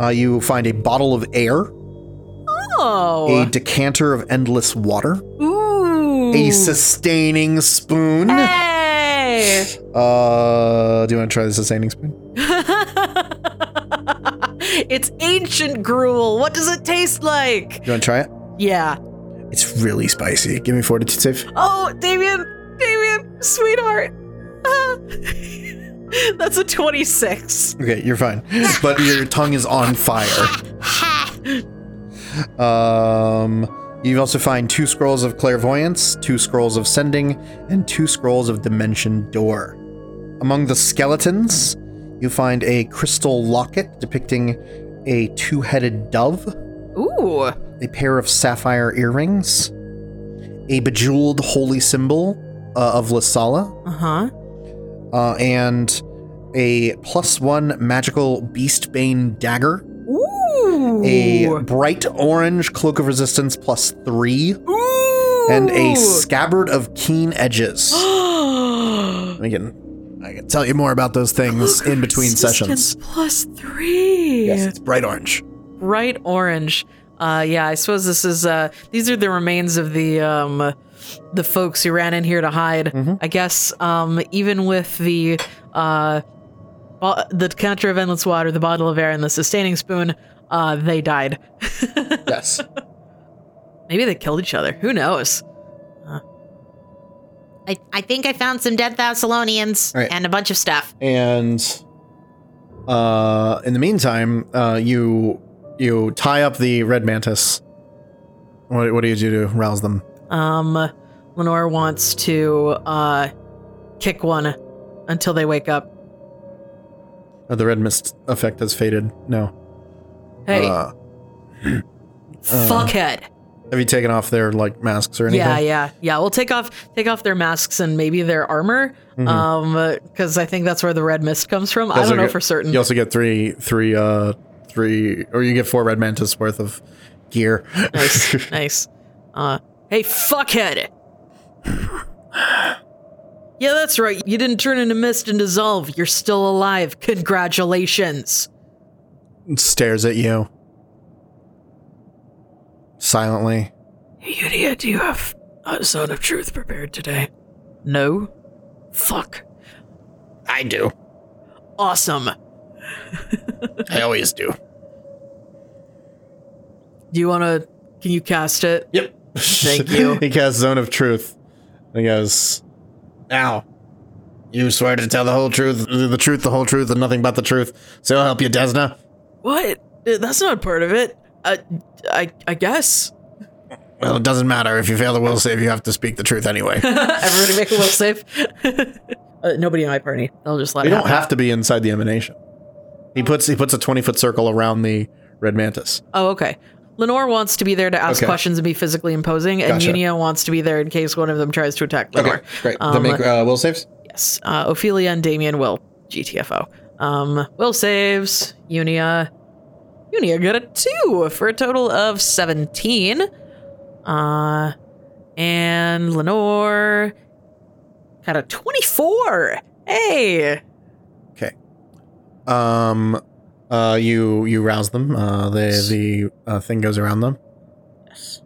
Uh, you find a bottle of air, Oh. a decanter of endless water, Ooh. A sustaining spoon. Hey. Uh, do you want to try the sustaining spoon? *laughs* it's ancient gruel. What does it taste like? You want to try it? Yeah. It's really spicy. Give me fortitude save. Oh, Damien, Damien, sweetheart. Ah. *laughs* That's a 26. Okay, you're fine. But your tongue is on fire. *laughs* Um, you also find two scrolls of clairvoyance, two scrolls of sending, and two scrolls of dimension door. Among the skeletons, you find a crystal locket depicting a two-headed dove, Ooh. a pair of sapphire earrings, a bejeweled holy symbol uh, of Lissala, Uh-huh. uh, and a plus one magical beastbane dagger Ooh. a bright orange cloak of resistance plus three, Ooh. and a scabbard of keen edges. *gasps* I can, I can tell you more about those things in between Resistance sessions. Plus three. Yes, it's bright orange. Bright orange. Uh, yeah, I suppose this is, uh, these are the remains of the, um, the folks who ran in here to hide. Mm-hmm. I guess, um, even with the, uh, bo- the counter of endless water, the bottle of air, and the sustaining spoon, uh, they died. *laughs* Yes. Maybe they killed each other. Who knows? I, I think I found some dead Thassilonians Right. and a bunch of stuff. and uh, in the meantime, uh, you you tie up the red mantis. What, what do you do to rouse them? Um, Lenore wants to, uh, kick one until they wake up. Oh, the red mist effect has faded. No. Hey, Uh, *clears throat* fuckhead. have you taken off their like masks or anything? Yeah, yeah, yeah. We'll take off take off their masks and maybe their armor, um, because I think that's where the red mist comes from. I don't know get- for certain. You also get three, three, uh, three, or you get four red mantis worth of gear. Nice, *laughs* nice. Uh, hey, fuckhead. yeah, that's right. You didn't turn into mist and dissolve. You're still alive. Congratulations. Stares at you silently. Hey, idiot, do you have a zone of truth prepared today? No? Fuck. I do. Awesome. *laughs* I always do. Do you want to? Can you cast it? Yep. Thank *laughs* you. he casts Zone of Truth. He goes, Now, you swear to tell the whole truth, the truth, the whole truth, and nothing but the truth. So I'll help you, Desna. What? That's not part of it. Uh, I I guess. Well, it doesn't matter. If you fail the will save, you have to speak the truth anyway. *laughs* Everybody make a will save. *laughs* uh, nobody in my party. They'll just let "You it don't happen. have to be inside the emanation." He puts he puts a twenty foot circle around the red mantis. Oh, okay. Lenore wants to be there to ask Okay. questions and be physically imposing, and Gotcha. Iunia wants to be there in case one of them tries to attack Lenore. Okay, great. Um, then make uh, will saves. Yes. Uh, Ophelia and Damien will GTFO. Um, will saves. Iunia. Iunia got a two for a total of 17. Uh, and Lenore got a 24. Hey. Okay. Um, uh, you you rouse them. Uh, the the uh, thing goes around them. Yes.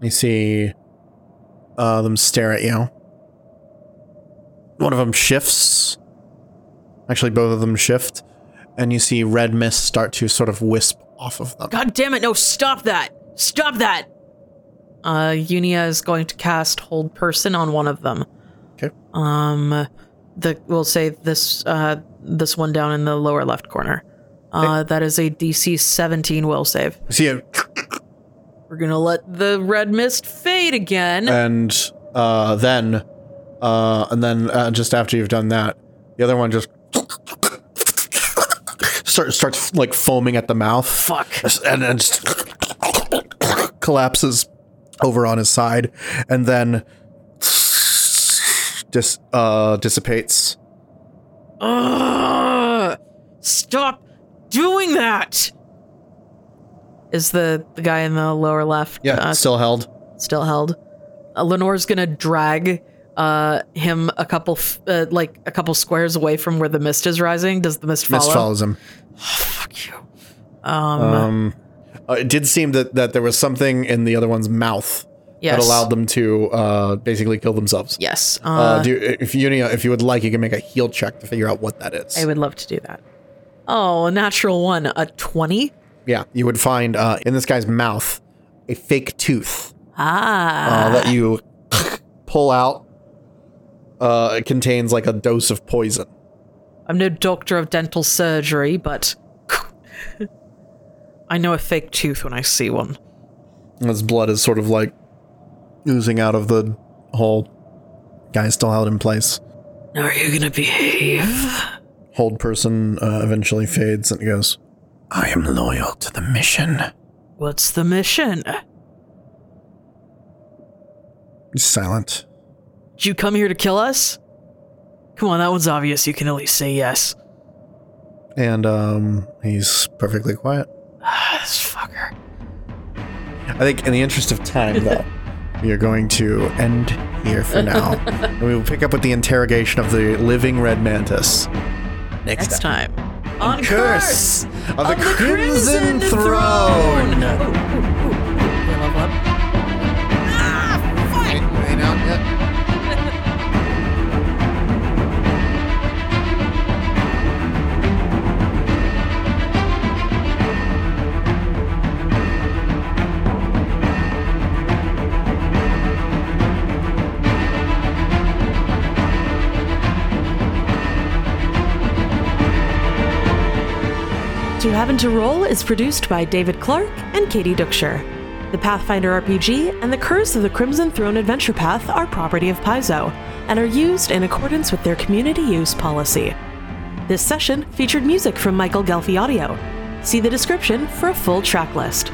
You see, uh, them stare at you. One of them shifts. Actually, both of them shift, and you see red mist start to sort of wisp off of them. God damn it, no, stop that! Stop that! Uh, Iunia is going to cast Hold Person on one of them. Okay. Um, the we'll say this uh this one down in the lower left corner. Uh, that is a DC 17 will save. You see it, We're gonna let the red mist fade again. and uh, then, uh, and then uh, just after you've done that, the other one just start, starts like foaming at the mouth. Fuck. and then collapses over on his side and then dis, uh, dissipates. Ugh! Stop doing that! Is the, the guy in the lower left Yeah, uh, still held. still held? Uh, Lenore's gonna drag uh, him a couple, f- uh, like a couple squares away from where the mist is rising. Does the mist follow? Mist follows him. *sighs* Fuck you. Um, Um, uh, it did seem that, that there was something in the other one's mouth yes. that allowed them to uh, basically kill themselves. Yes. Uh, Uh, do, if you if you would like, you can make a heal check to figure out what that is. I would love to do that. Oh, a natural one. A 20? yeah, you would find uh, in this guy's mouth a fake tooth. Ah. uh, that you *laughs* pull out. Uh, it contains like a dose of poison. I'm no doctor of dental surgery, but *laughs* I know a fake tooth when I see one. And His blood is sort of like oozing out of the hole. Guy's still held in place. Now, are you gonna behave? Hold person uh, eventually fades and goes, I am loyal to the mission. What's the mission? He's silent. Did you come here to kill us? Come on, that one's obvious. You can at least say yes. And um, he's perfectly quiet. *sighs* This fucker. I think, in the interest of time, though, *laughs* we are going to end here for now. *laughs* and we will pick up with the interrogation of the living red mantis next, Next time. time. On Curse of the of the Crimson Crimson Throne. Throne. Ooh, ooh, ooh, Happen to Roll is produced by David Clark and Katie Duckshire. The Pathfinder RPG and the Curse of the Crimson Throne Adventure Path are property of Paizo and are used in accordance with their community use policy. This session featured music from Michael Ghelfi Audio. See the description for a full track list.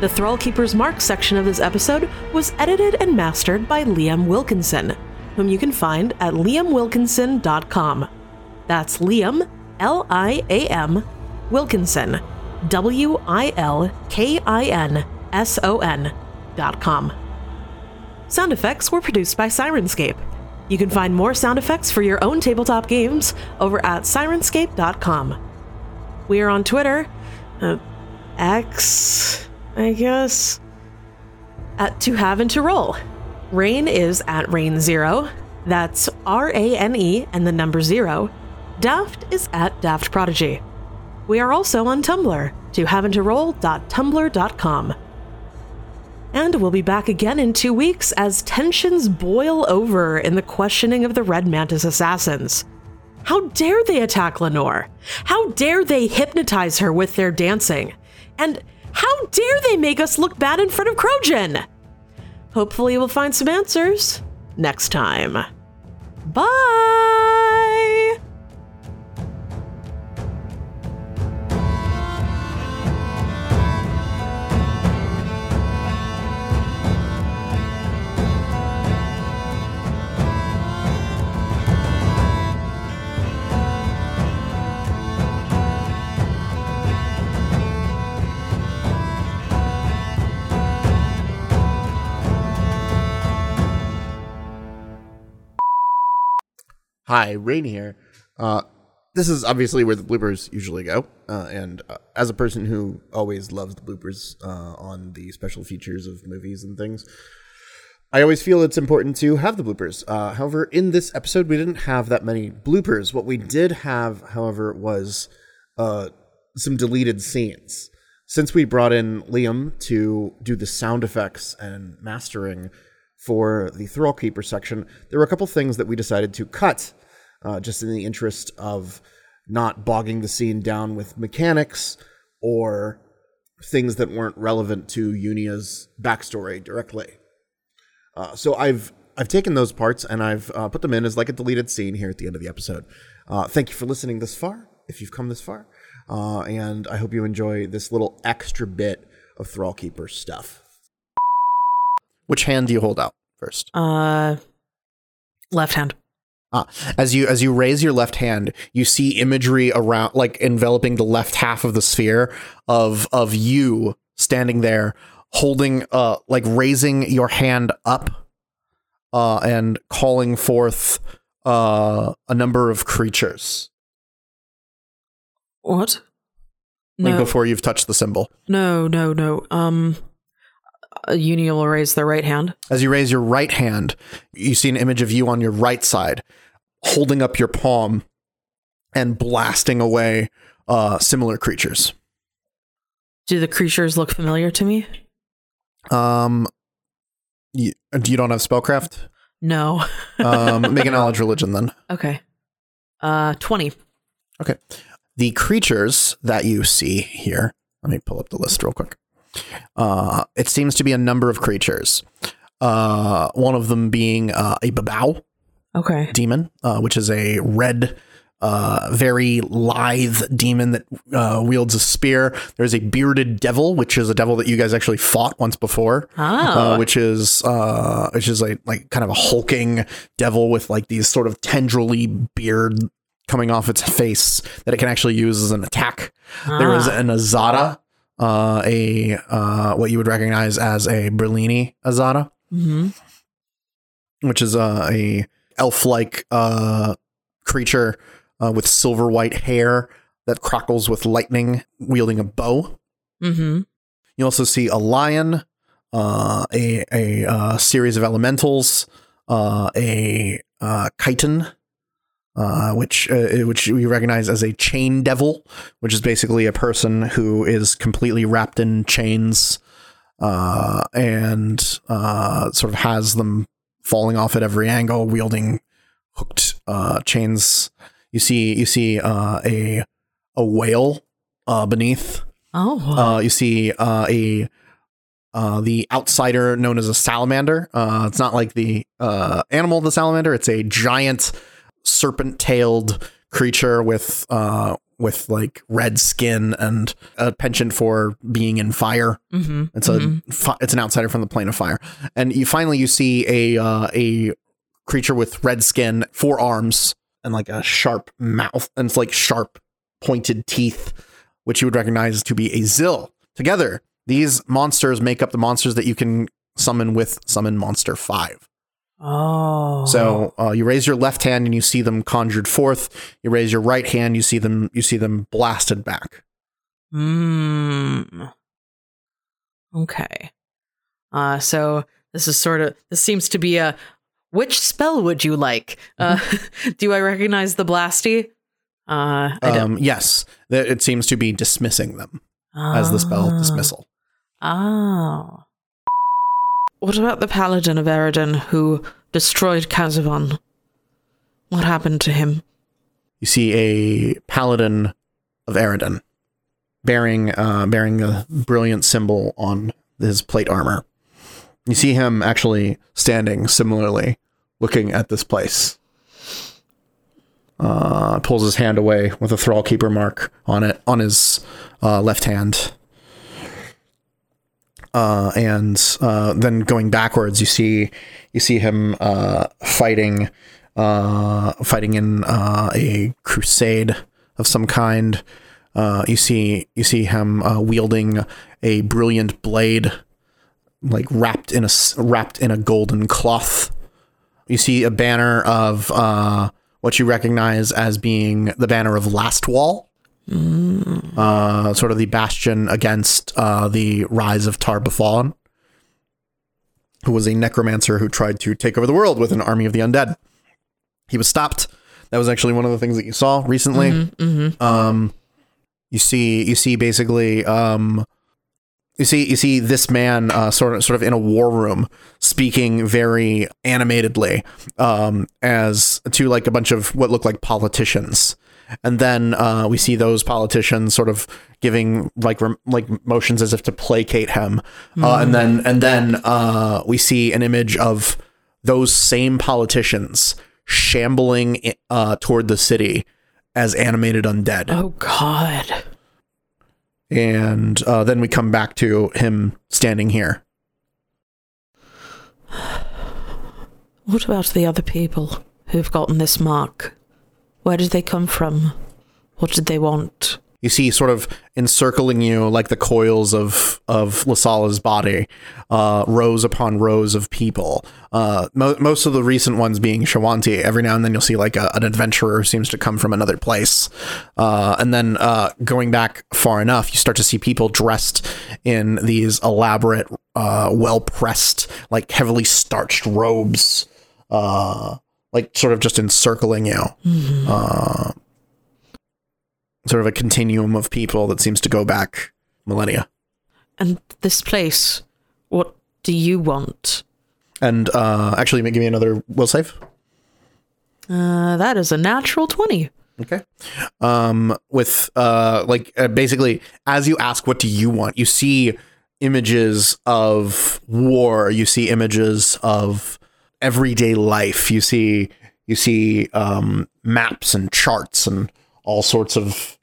The Thrallkeeper's Mark section of this episode was edited and mastered by Liam Wilkinson, whom you can find at liamwilkinson.com. That's Liam, L I A M, Wilkinson, W I L K I N S O N dot com. Sound effects were produced by Syrinscape. You can find more sound effects for your own tabletop games over at syrinscape.com. We are on Twitter, uh, X, I guess, at To Have and To Roll. Rane is at Rane Zero. That's R A N E and the number zero. Daft is at Daft Prodigy. We are also on Tumblr, to haveandtoroll.tumblr.com. And we'll be back again in two weeks as tensions boil over in the questioning of the Red Mantis assassins. How dare they attack Lenore? How dare they hypnotize her with their dancing? And how dare they make us look bad in front of Krojun? Hopefully, we'll find some answers next time. Bye! Hi, Rane here. Uh, this is obviously where the bloopers usually go. Uh, and uh, as a person who always loves the bloopers uh, on the special features of movies and things, I always feel it's important to have the bloopers. Uh, however, in this episode, we didn't have that many bloopers. What we did have, however, was uh, some deleted scenes. Since we brought in Liam to do the sound effects and mastering for the Thrallkeeper section, there were a couple things that we decided to cut uh, just in the interest of not bogging the scene down with mechanics or things that weren't relevant to Iunia's backstory directly. Uh, so I've I've taken those parts and I've uh, put them in as like a deleted scene here at the end of the episode. Uh, thank you for listening this far, if you've come this far, uh, and I hope you enjoy this little extra bit of Thrallkeeper stuff. Which hand do you hold out first? Uh, left hand. Ah, as you as you raise your left hand, you see imagery around, like enveloping the left half of the sphere of of you standing there, holding, uh, like raising your hand up, uh, and calling forth uh a number of creatures. What? Like No, before you've touched the symbol. no, no, no. Um, Uni will raise their right hand. As you raise your right hand, you see an image of you on your right side, holding up your palm and blasting away uh similar creatures. Do the creatures look familiar to me? Um, you, you don't have spellcraft. No. Um, make a *laughs* knowledge religion then. okay. Uh, twenty. Okay. The creatures that you see here. Let me pull up the list real quick. Uh, it seems to be a number of creatures. Uh, one of them being uh, a babau Okay. demon, uh, which is a red, uh, very lithe demon that uh, wields a spear. There's a bearded devil, which is a devil that you guys actually fought once before. Oh. uh, which is uh, which is a like kind of a hulking devil with like these sort of tendrily beard coming off its face that it can actually use as an attack. There is Ah. an Azata, uh, a uh, what you would recognize as a Bralani Azata, hmm which is uh, a elf-like uh, creature uh, with silver white hair that crackles with lightning, wielding a bow. hmm You also see a lion, uh, a a uh, series of elementals, uh, a uh, kyton, uh, which uh, which we recognize as a chain devil, which is basically a person who is completely wrapped in chains, uh, and uh, sort of has them falling off at every angle, wielding hooked uh, chains. You see you see uh, a a whale uh, beneath. Oh. Uh, you see uh, a uh, the outsider known as a salamander. Uh, it's not like the uh, animal of the salamander. It's a giant serpent-tailed creature with uh, with like red skin and a penchant for being in fire. hmm It's a fi- it's an outsider from the plane of fire. And you finally you see a uh, a creature with red skin, four arms, and like a sharp mouth, and it's like sharp pointed teeth, which you would recognize to be a Xill. Together, these monsters make up the monsters that you can summon with Summon Monster Five. Oh. So uh, you raise your left hand and you see them conjured forth. You raise your right hand, you see them you see them blasted back. Hmm. Okay. Uh, so this is sort of this seems to be a which spell would you like? Uh, *laughs* do I recognize the blasty? Uh. Um, yes, it seems to be dismissing them. as the spell Ah. dismissal. Oh. What about the paladin of Aroden who destroyed Kazavon? What happened to him? You see a paladin of Aroden bearing uh, bearing a brilliant symbol on his plate armor. You see him actually standing similarly, looking at this place. Uh, pulls his hand away with a Thrallkeeper mark on it on his uh, left hand. Uh, and uh, then going backwards, you see you see him uh, fighting uh, fighting in uh, a crusade of some kind. Uh, you see you see him wielding a brilliant blade, like wrapped in a wrapped in a golden cloth. You see a banner of what you recognize as being the banner of Lastwall. Uh, sort of the bastion against uh, the rise of Tar-Baphon, who was a necromancer who tried to take over the world with an army of the undead. He was stopped. That was actually one of the things that you saw recently. Mm-hmm. Um, you see, you see, basically, um, you see, you see this man, uh, sort of, sort of in a war room, speaking very animatedly, um, as to like a bunch of what look like politicians, and then uh, we see those politicians sort of giving like rem- like motions as if to placate him, uh, and then and then uh, we see an image of those same politicians shambling uh, toward the city as animated undead Oh God. and uh, then we come back to him standing here. *sighs* What about the other people who've gotten this mark? Where did they come from? What did they want? You see, sort of encircling you like the coils of of Lissala's body, uh, rows upon rows of people. Uh, mo- most of the recent ones being Shoanti. Every now and then you'll see like a, an adventurer who seems to come from another place, uh, and then uh, going back far enough, you start to see people dressed in these elaborate, uh, well pressed, like heavily starched robes, uh, like sort of just encircling you. Uh, sort of a continuum of people that seems to go back millennia. And this place, what do you want? And uh, actually, give me another will save. Uh, that is a natural 20. Okay. Um, with uh, like uh, basically, as you ask, what do you want? You see images of war. You see images of everyday life. You see you see um, maps and charts and all sorts of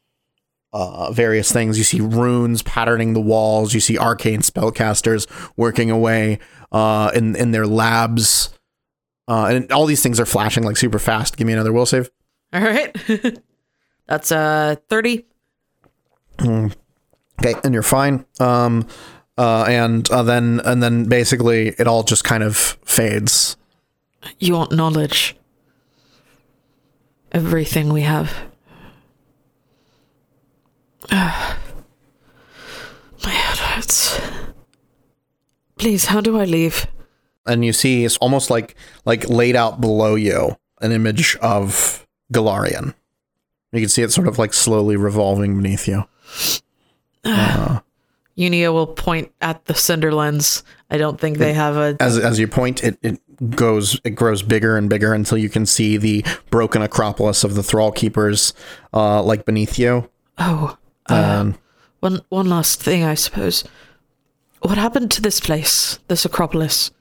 uh, various things. You see runes patterning the walls. You see arcane spellcasters working away uh, in in their labs. Uh, and all these things are flashing like super fast. Give me another will save. All right. *laughs* That's uh 30. Okay, and you're fine. Um, uh, and uh, then and then basically it all just kind of fades. You want knowledge. Everything we have. *sighs* My head hurts. Please, how do I leave? And you see it's almost like like laid out below you an image of Golarion. You can see it sort of like slowly revolving beneath you. *sighs* Uh-huh. Unia will point at the Cinderlands. I don't think they have a. As as you point, it, it goes it grows bigger and bigger until you can see the broken acropolis of the Thrallkeepers uh, like beneath you. Oh, Um, one one last thing, I suppose. What happened to this place, this Acropolis?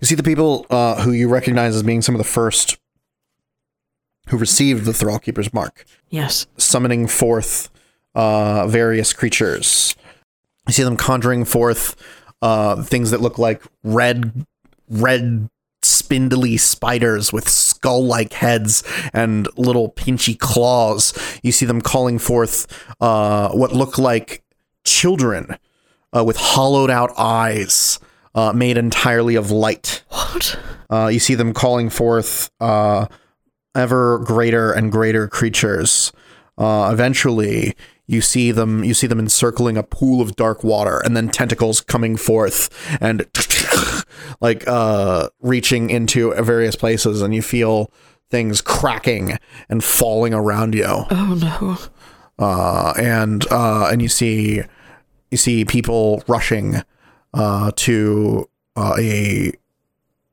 You see the people uh, who you recognize as being some of the first who received the Thrallkeeper's mark, Yes. summoning forth uh, various creatures. You see them conjuring forth uh, things that look like red, red, spindly spiders with skull-like heads and little pinchy claws. You see them calling forth uh, what look like children uh, with hollowed-out eyes. Uh, made entirely of light. What? Uh, you see them calling forth uh, ever greater and greater creatures. Uh, eventually, you see them. You see them encircling a pool of dark water, and then tentacles coming forth and *laughs* like uh, reaching into various places, and you feel things cracking and falling around you Oh no. uh, and uh, and you see you see people rushing uh, to uh, a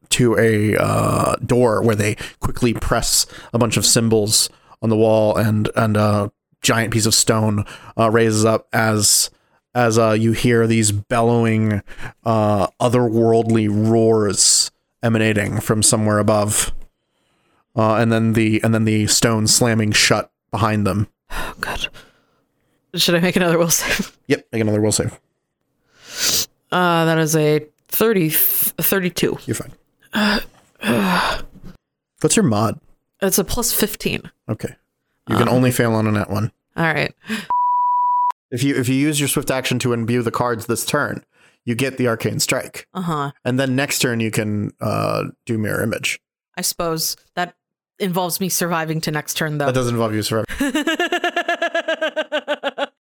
to a uh, door where they quickly press a bunch of symbols on the wall, and and a giant piece of stone uh, raises up as as uh, you hear these bellowing uh, otherworldly roars emanating from somewhere above, uh, and then the and then the stone slamming shut behind them. Oh god. Should I make another will save? Yep, make another will save. Uh, that is a 30, 32. You're fine. *sighs* What's your mod? It's a plus 15. Okay. You can only fail on a net one. All right. *laughs* If you if you use your swift action to imbue the cards this turn, you get the arcane strike. Uh huh. And then next turn you can uh, do mirror image. I suppose that involves me surviving to next turn, though. That doesn't involve you surviving. *laughs*